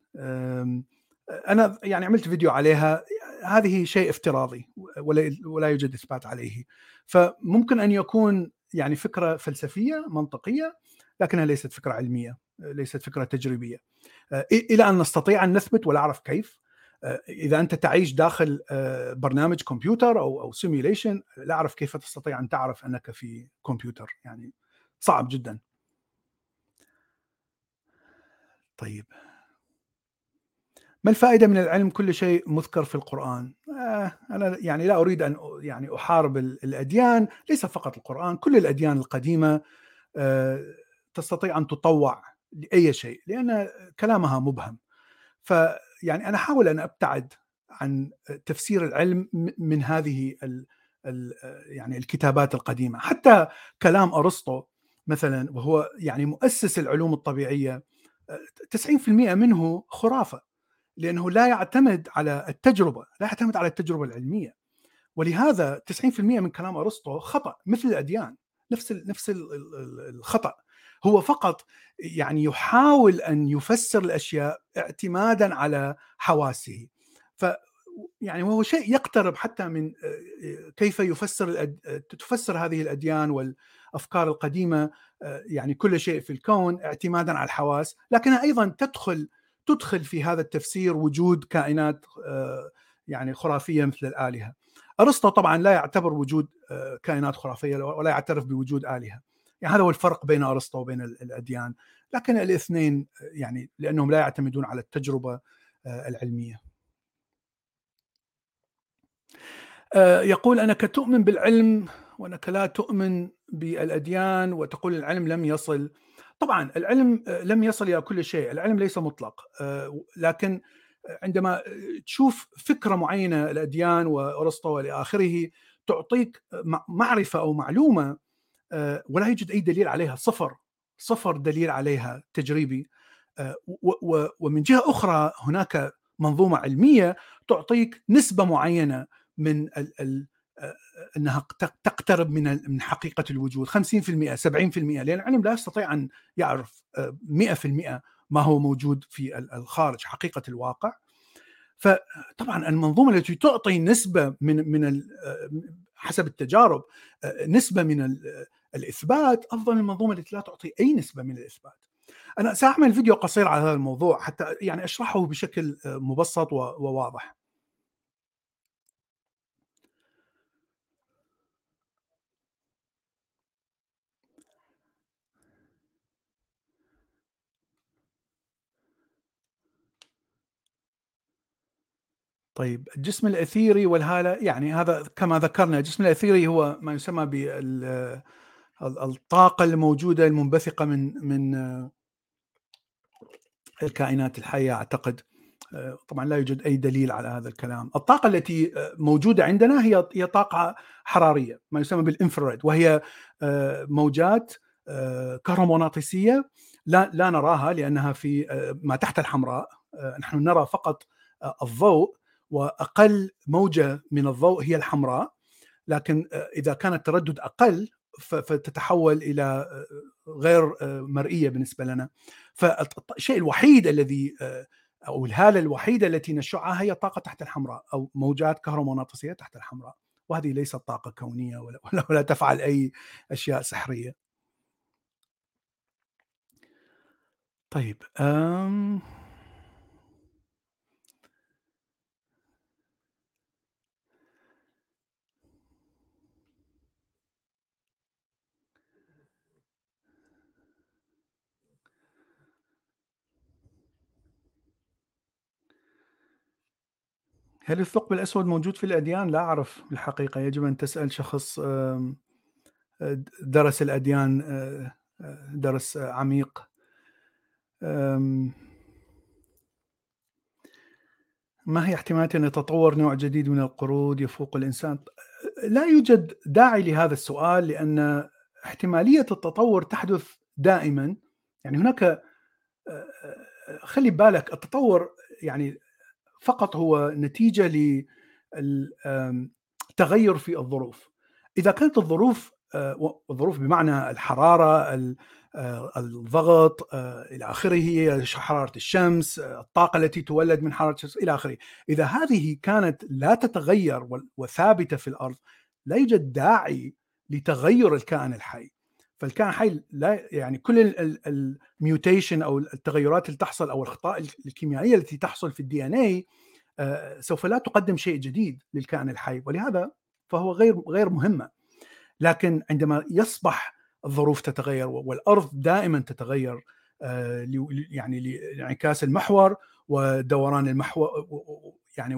Speaker 1: أنا يعني عملت فيديو عليها هذه شيء افتراضي ولا ولا يوجد إثبات عليه. فممكن أن يكون يعني فكرة فلسفية منطقية لكنها ليست فكرة علمية. ليست فكرة تجريبية. آه، إلى أن نستطيع أن نثبت ولا أعرف كيف. آه، إذا أنت تعيش داخل آه، برنامج كمبيوتر أو أو simulation لا أعرف كيف تستطيع أن تعرف أنك في كمبيوتر. يعني صعب جدا. طيب. ما الفائدة من العلم كل شيء مذكر في القرآن؟ آه أنا يعني لا أريد أن يعني أحارب الأديان. ليس فقط القرآن كل الأديان القديمة آه تستطيع أن تطوع لأي شيء لأن كلامها مبهم. فيعني أنا أحاول أن أبتعد عن تفسير العلم من هذه ال ال يعني الكتابات القديمة. حتى كلام أرسطو مثلا وهو يعني مؤسس العلوم الطبيعية 90% منه خرافة لأنه لا يعتمد على التجربة لا يعتمد على التجربة العلمية. ولهذا 90% من كلام أرسطو خطأ مثل الأديان نفس نفس الخطأ. هو فقط يعني يحاول أن يفسر الأشياء اعتمادا على حواسه ف يعني وهو شيء يقترب حتى من كيف يفسر الأد... تفسر هذه الأديان والأفكار القديمة يعني كل شيء في الكون اعتمادا على الحواس لكنها أيضا تدخل تدخل في هذا التفسير وجود كائنات يعني خرافية مثل الآلهة. أرسطو طبعا لا يعتبر وجود كائنات خرافية ولا يعترف بوجود آلهة. يعني هذا هو الفرق بين أرسطو وبين الأديان، لكن الاثنين يعني لأنهم لا يعتمدون على التجربة العلمية. يقول أنك تؤمن بالعلم وأنك لا تؤمن بالأديان وتقول العلم لم يصل طبعا العلم لم يصل إلى كل شيء، العلم ليس مطلق لكن عندما تشوف فكرة معينة الأديان وأرسطو وإلى آخره تعطيك معرفة أو معلومة ولا يوجد أي دليل عليها صفر صفر دليل عليها تجريبي. ومن جهة أخرى هناك منظومة علمية تعطيك نسبة معينة من إنها تقترب من من حقيقة الوجود. 50% 70% لأن العلم لا يستطيع أن يعرف 100% ما هو موجود في الخارج حقيقة الواقع. فطبعا المنظومة التي تعطي نسبة من من حسب التجارب نسبة من الإثبات أفضل من المنظومة التي لا تعطي أي نسبة من الإثبات. أنا سأعمل فيديو قصير على هذا الموضوع حتى يعني أشرحه بشكل مبسط وواضح. طيب الجسم الأثيري والهالة يعني هذا كما ذكرنا الجسم الأثيري هو ما يسمى بالطاقه الموجودة المنبثقة من من الكائنات الحية أعتقد طبعا لا يوجد أي دليل على هذا الكلام. الطاقة التي موجودة عندنا هي هي طاقة حرارية ما يسمى بالانفراريد وهي موجات كهرومغناطيسية لا لا نراها لأنها في ما تحت الحمراء نحن نرى فقط الضوء وأقل موجة من الضوء هي الحمراء لكن إذا كان التردد أقل فتتحول إلى غير مرئية بالنسبة لنا. فالشيء الوحيد الذي أو الهالة الوحيدة التي نشعها هي طاقه تحت الحمراء أو موجات كهرومغناطيسيه تحت الحمراء. وهذه ليست طاقة كونية ولا, ولا, تفعل أي أشياء سحرية. طيب أم هل الثقب الأسود موجود في الأديان؟ لا أعرف الحقيقة يجب أن تسأل شخص درس الأديان درس عميق ما هي احتمالات أن يتطور نوع جديد من القرود يفوق الإنسان؟ لا يوجد داعي لهذا السؤال لأن احتمالية التطور تحدث دائما يعني هناك خلي بالك التطور يعني فقط هو نتيجة للتغير في الظروف. إذا كانت الظروف الظروف بمعنى الحرارة الضغط إلى آخره حرارة الشمس الطاقة التي تولد من حرارة الشمس إلى آخره. إذا هذه كانت لا تتغير وثابتة في الأرض لا يوجد داعي لتغير الكائن الحي. فالكائن الحي لا يعني كل الـ mutation أو التغيرات اللي تحصل أو الأخطاء الكيميائية التي تحصل في الـ DNA سوف لا تقدم شيء جديد للكائن الحي ولهذا فهو غير غير مهمة. لكن عندما يصبح الظروف تتغير والأرض دائما تتغير آه، يعني لانعكاس المحور ودوران المحور يعني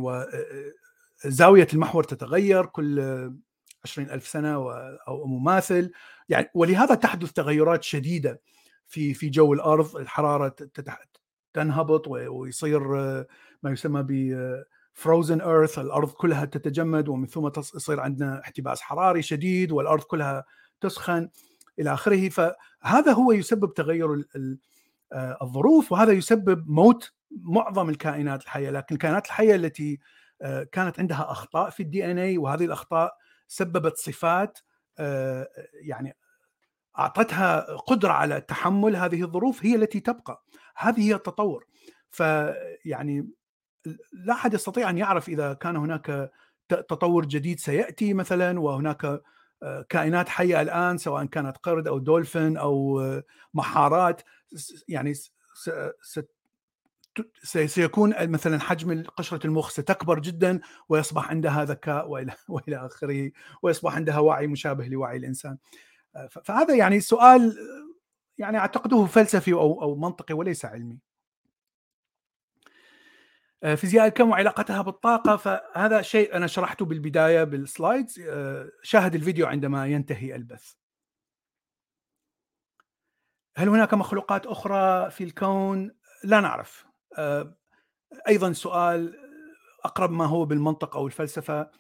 Speaker 1: وزاويه المحور تتغير كل عشرين ألف سنة أو مماثل يعني ولهذا تحدث تغيرات شديدة في في جو الأرض الحرارة تنهبط ويصير ما يسمى ب فروزن ايرث الأرض كلها تتجمد ومن ثم يصير عندنا احتباس حراري شديد والأرض كلها تسخن إلى آخره. فهذا هو يسبب تغير الظروف وهذا يسبب موت معظم الكائنات الحية. لكن الكائنات الحية التي كانت عندها أخطاء في الدي إن اي وهذه الأخطاء سببت صفات يعني أعطتها قدرة على تحمل هذه الظروف هي التي تبقى. هذه هي التطور. فيعني لا أحد يستطيع أن يعرف إذا كان هناك تطور جديد سيأتي مثلا وهناك آه، كائنات حية الآن سواء كانت قرد أو دولفين أو آه، محارات. يعني سيكون مثلا حجم قشرة المخ ستكبر جدا ويصبح عندها ذكاء والى وإلى آخره ويصبح عندها وعي مشابه لوعي الإنسان. آه، فهذا يعني سؤال يعني أعتقده فلسفي أو أو منطقي وليس علمي. آه، فيزياء الكم وعلاقتها بالطاقة؟ فهذا شيء أنا شرحته بالبداية بالسلايدز. آه، شاهد الفيديو عندما ينتهي البث. هل هناك مخلوقات أخرى في الكون؟ لا نعرف. آه، أيضا سؤال أقرب ما هو بالمنطق أو الفلسفة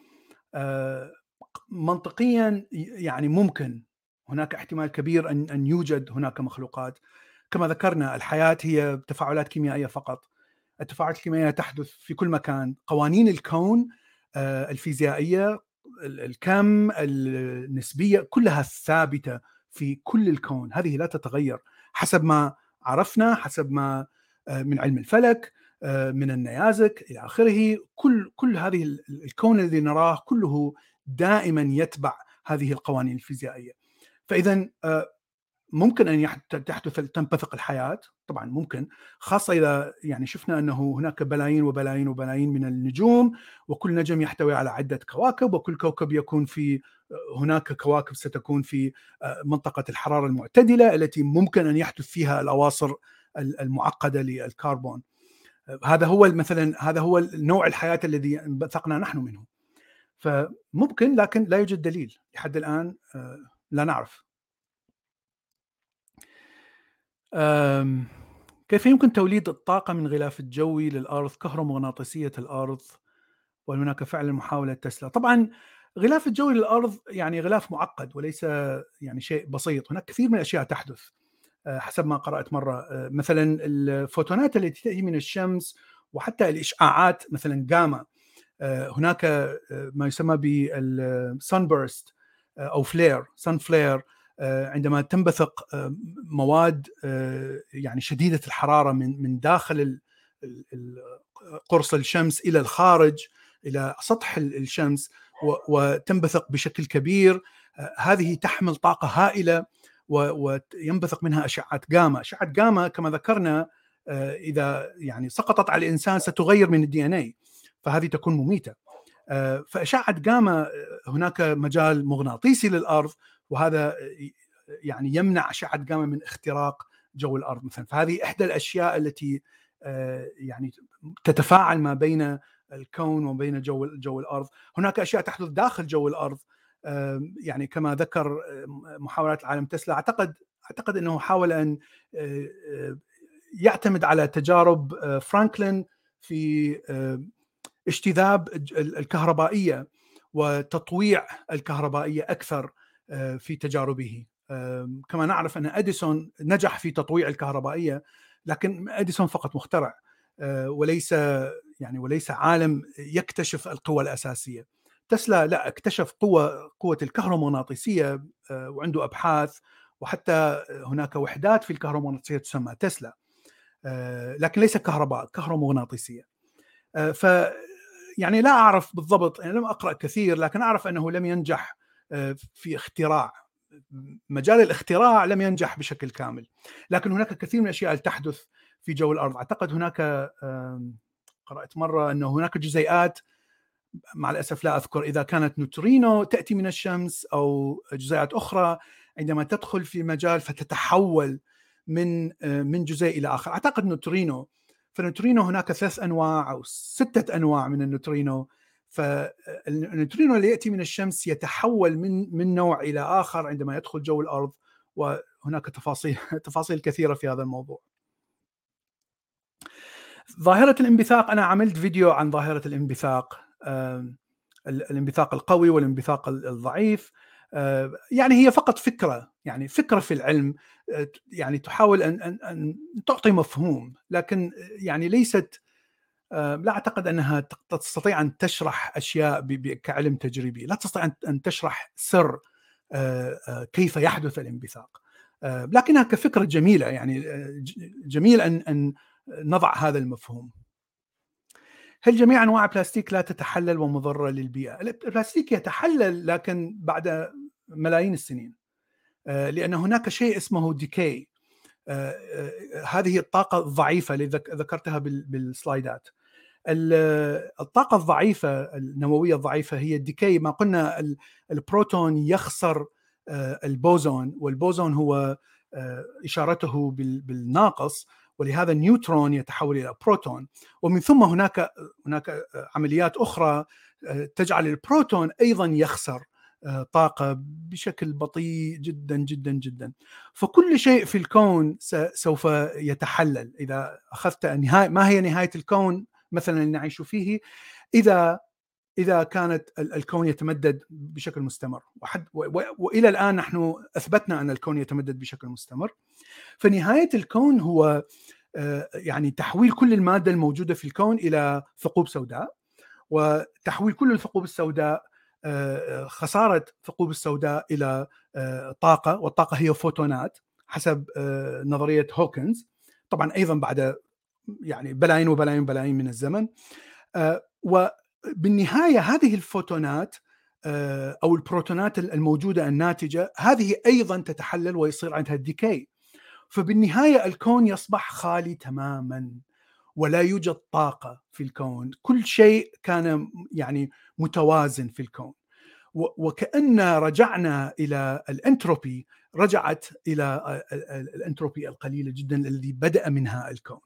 Speaker 1: منطقيا يعني ممكن هناك احتمال كبير أن أن يوجد هناك مخلوقات. كما ذكرنا الحياة هي تفاعلات كيميائية فقط. التفاعلات الكيميائية تحدث في كل مكان. قوانين الكون آه، الفيزيائية الكم النسبية كلها ثابتة في كل الكون. هذه لا تتغير. حسب ما عرفنا حسب ما آه، من علم الفلك آه، من النيازك إلى آخره. كل كل هذه الكون الذي نراه كله دائما يتبع هذه القوانين الفيزيائية. فاذا ممكن أن تحدث تنبثق الحياة. طبعا ممكن خاصة إذا يعني شفنا أنه هناك بلايين وبلايين وبلايين من النجوم وكل نجم يحتوي على عدة كواكب وكل كوكب يكون في هناك كواكب ستكون في آه، منطقة الحرارة المعتدلة التي ممكن أن يحدث فيها الأواصر المعقدة للكربون. هذا هو مثلا هذا هو نوع الحياة الذي انبثقنا نحن منه. فممكن لكن لا يوجد دليل لحد الآن آه، لا نعرف. كيف يمكن توليد الطاقة من غلاف الجوي للأرض كهرومغناطيسية الأرض وهل هناك فعلا محاولة تسلا؟ طبعا غلاف الجوي للأرض يعني غلاف معقد وليس يعني شيء بسيط. هناك كثير من الأشياء تحدث. حسب ما قرأت مرة. آه، مثلا الفوتونات التي تأتي من الشمس وحتى الإشعاعات مثلا جاما آه، هناك ما يسمى بالسنبرست أو فلير سن فلير آه، عندما تنبثق آه، مواد آه، يعني شديدة الحرارة من من داخل قرص الشمس إلى الخارج إلى سطح الشمس وتنبثق بشكل كبير. هذه تحمل طاقة هائلة. وينبثق منها أشعة جاما، أشعة جاما كما ذكرنا إذا يعني سقطت على الإنسان ستغير من الـ DNA فهذه تكون مميتة. فأشعة جاما هناك مجال مغناطيسي للأرض وهذا يعني يمنع أشعة جاما من اختراق جو الأرض مثلا. فهذه إحدى الأشياء التي آه، يعني تتفاعل ما بين الكون وبين جو جو الأرض. هناك أشياء تحدث داخل جو الأرض يعني كما ذكر آه، محاولات العالم تسلا أعتقد أعتقد إنه حاول أن آه، يعتمد على تجارب فرانكلين في اجتذاب الكهربائية وتطويع الكهربائية أكثر آه، في تجاربه. كما نعرف أن أديسون نجح في تطويع الكهربائية لكن أديسون فقط مخترع آه، وليس يعني وليس عالم يكتشف القوى الأساسية. تسلا لا اكتشف قوة قوة الكهرومغناطيسية آه، وعنده أبحاث وحتى هناك وحدات في الكهرومغناطيسية تسمى تسلا لكن ليس كهرباء كهرومغناطيسية. ف يعني لا أعرف بالضبط يعني لم أقرأ كثير لكن أعرف أنه لم ينجح آه، في اختراع مجال الاختراع لم ينجح بشكل كامل. لكن هناك كثير من الأشياء تحدث في جو الأرض. أعتقد هناك قرأت مرة انه هناك جزيئات مع الأسف لا أذكر إذا كانت نوترينو تأتي من الشمس أو جزيئات أخرى عندما تدخل في مجال فتتحول من آه، من جزيء إلى آخر. أعتقد نوترينو فالنوترينو هناك ثلاث أنواع أو ستة أنواع من النوترينو. فالنيوترينو اللي يأتي من الشمس يتحول من من نوع إلى آخر عندما يدخل جو الأرض وهناك تفاصيل تفاصيل كثيرة في هذا الموضوع. ظاهرة الانبثاق أنا عملت فيديو عن ظاهرة الانبثاق. الانبثاق القوي والانبثاق الضعيف يعني هي فقط فكرة يعني فكرة في العلم يعني تحاول ان ان أن تعطي مفهوم لكن يعني ليست لا أعتقد أنها تستطيع أن تشرح أشياء كعلم تجريبي، لا تستطيع ان تشرح سر كيف يحدث الانبثاق. لكنها كفكرة جميلة يعني جميل ان أن نضع هذا المفهوم. هل جميع أنواع البلاستيك لا تتحلل ومضرة للبيئة؟ البلاستيك يتحلل لكن بعد ملايين السنين. لأن هناك شيء اسمه ديكي هذه الطاقة الضعيفة اللي ذكرتها بالسلايدات. الطاقة الضعيفة النووية الضعيفة هي الديكي ما قلنا البروتون يخسر البوزون والبوزون هو إشارته بالناقص. ولهذا النيوترون يتحول إلى بروتون. ومن ثم هناك هناك عمليات أخرى تجعل البروتون أيضا يخسر طاقة بشكل بطيء جدا جدا جدا. فكل شيء في الكون سوف يتحلل. إذا أخذت نهاية ما هي نهاية الكون مثلا اللي نعيش فيه؟ إذا إذا كانت الكون يتمدد بشكل مستمر. وحد وإلى الآن نحن أثبتنا أن الكون يتمدد بشكل مستمر. فنهاية الكون هو يعني تحويل كل المادة الموجودة في الكون إلى ثقوب سوداء. وتحويل كل الثقوب السوداء خسارة الثقوب السوداء إلى طاقة. والطاقة هي فوتونات حسب نظرية هوكنز. طبعا أيضا بعد يعني بلايين وبلايين وبلايين من الزمن. وبالنهايه هذه الفوتونات أو البروتونات الموجودة الناتجة هذه أيضا تتحلل ويصير عندها decay فبالنهاية الكون يصبح خالي تماما ولا يوجد طاقة في الكون. كل شيء كان يعني متوازن في الكون. وكأن رجعنا إلى الأنتروبي رجعت إلى الأنتروبي القليلة جدا الذي بدأ منها الكون.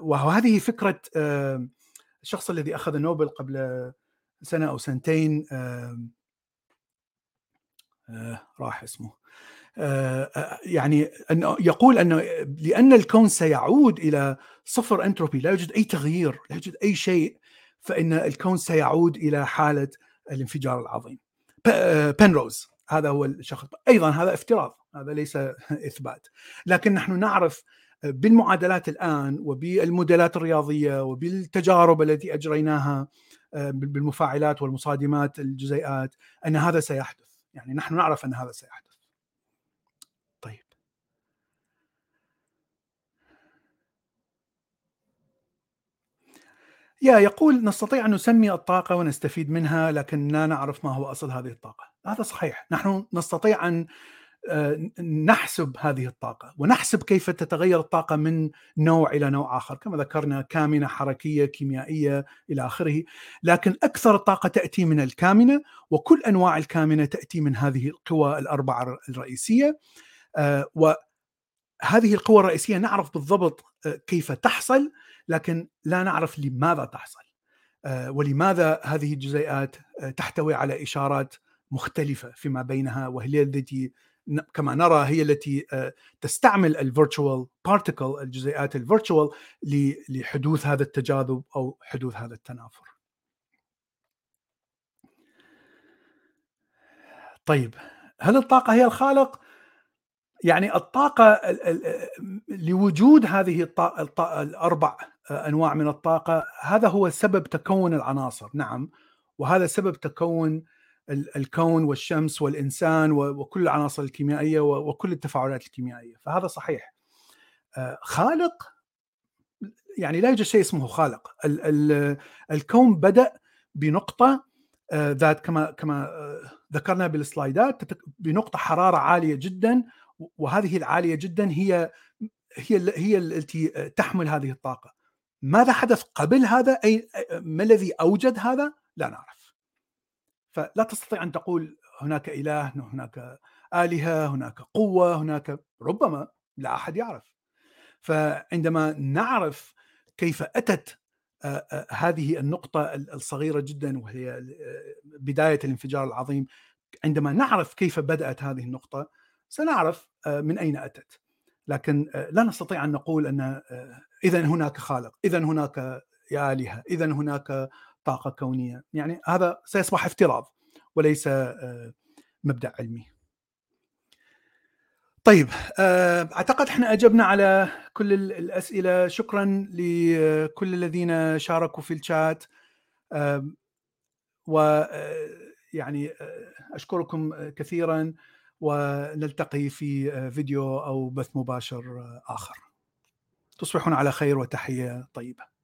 Speaker 1: وهذه فكرة الشخص الذي أخذ النوبل قبل سنة أو سنتين راح اسمه. يعني أنه يقول أنه لأن الكون سيعود إلى صفر أنتروبي لا يوجد أي تغيير لا يوجد أي شيء فإن الكون سيعود إلى حالة الانفجار العظيم. بنروز هذا هو الشخص. أيضا هذا افتراض هذا ليس إثبات. لكن نحن نعرف بالمعادلات الآن وبالموديلات الرياضية وبالتجارب التي أجريناها بالمفاعلات والمصادمات الجزيئات أن هذا سيحدث. يعني نحن نعرف أن هذا سيحدث. يا يقول نستطيع أن نسمي الطاقة ونستفيد منها لكن لا نعرف ما هو أصل هذه الطاقة. هذا صحيح. نحن نستطيع آه، نحسب هذه الطاقة ونحسب كيف تتغير الطاقة من نوع إلى نوع آخر. كما ذكرنا كامنة حركية كيميائية إلى آخره. لكن أكثر الطاقة تأتي من الكامنة وكل أنواع الكامنة تأتي من هذه القوى الأربعة الرئيسية. آه، وهذه القوى الرئيسية نعرف بالضبط آه، كيف تحصل لكن لا نعرف لماذا تحصل. آه، ولماذا هذه الجزيئات آه، تحتوي على إشارات مختلفة فيما بينها وهي التي كما نرى هي التي آه، تستعمل الـ virtual particle الجزيئات الـ virtual لحدوث هذا التجاذب أو حدوث هذا التنافر. طيب هل الطاقة هي الخالق؟ يعني الطاقة لوجود هذه الطاقة الأربع أنواع من الطاقة هذا هو سبب تكون العناصر نعم وهذا سبب تكون الكون والشمس والإنسان وكل العناصر الكيميائية وكل التفاعلات الكيميائية فهذا صحيح. خالق يعني لا يوجد شيء اسمه خالق. الكون بدأ بنقطة ذات كما كما ذكرنا بالسلايدات بنقطة حرارة عالية جدا وهذه العالية جدا هي هي هي التي تحمل هذه الطاقة. ماذا حدث قبل هذا؟ اي ما الذي أوجد هذا؟ لا نعرف. فلا تستطيع أن تقول هناك إله هناك آلهة هناك قوة هناك ربما لا أحد يعرف. فعندما نعرف كيف أتت هذه النقطة الصغيرة جدا وهي بداية الانفجار العظيم عندما نعرف كيف بدأت هذه النقطة سنعرف من أين أتت. لكن لا نستطيع أن نقول أن إذا هناك خالق إذا هناك آلهة إذا هناك طاقة كونية يعني هذا سيصبح افتراض وليس مبدأ علمي. طيب آه، أعتقد إحنا أجبنا على كل الأسئلة. شكرا لكل الذين شاركوا في الشات. و يعني أشكركم كثيرا ونلتقي في فيديو أو بث مباشر آخر. تصبحون على خير وتحية طيبة.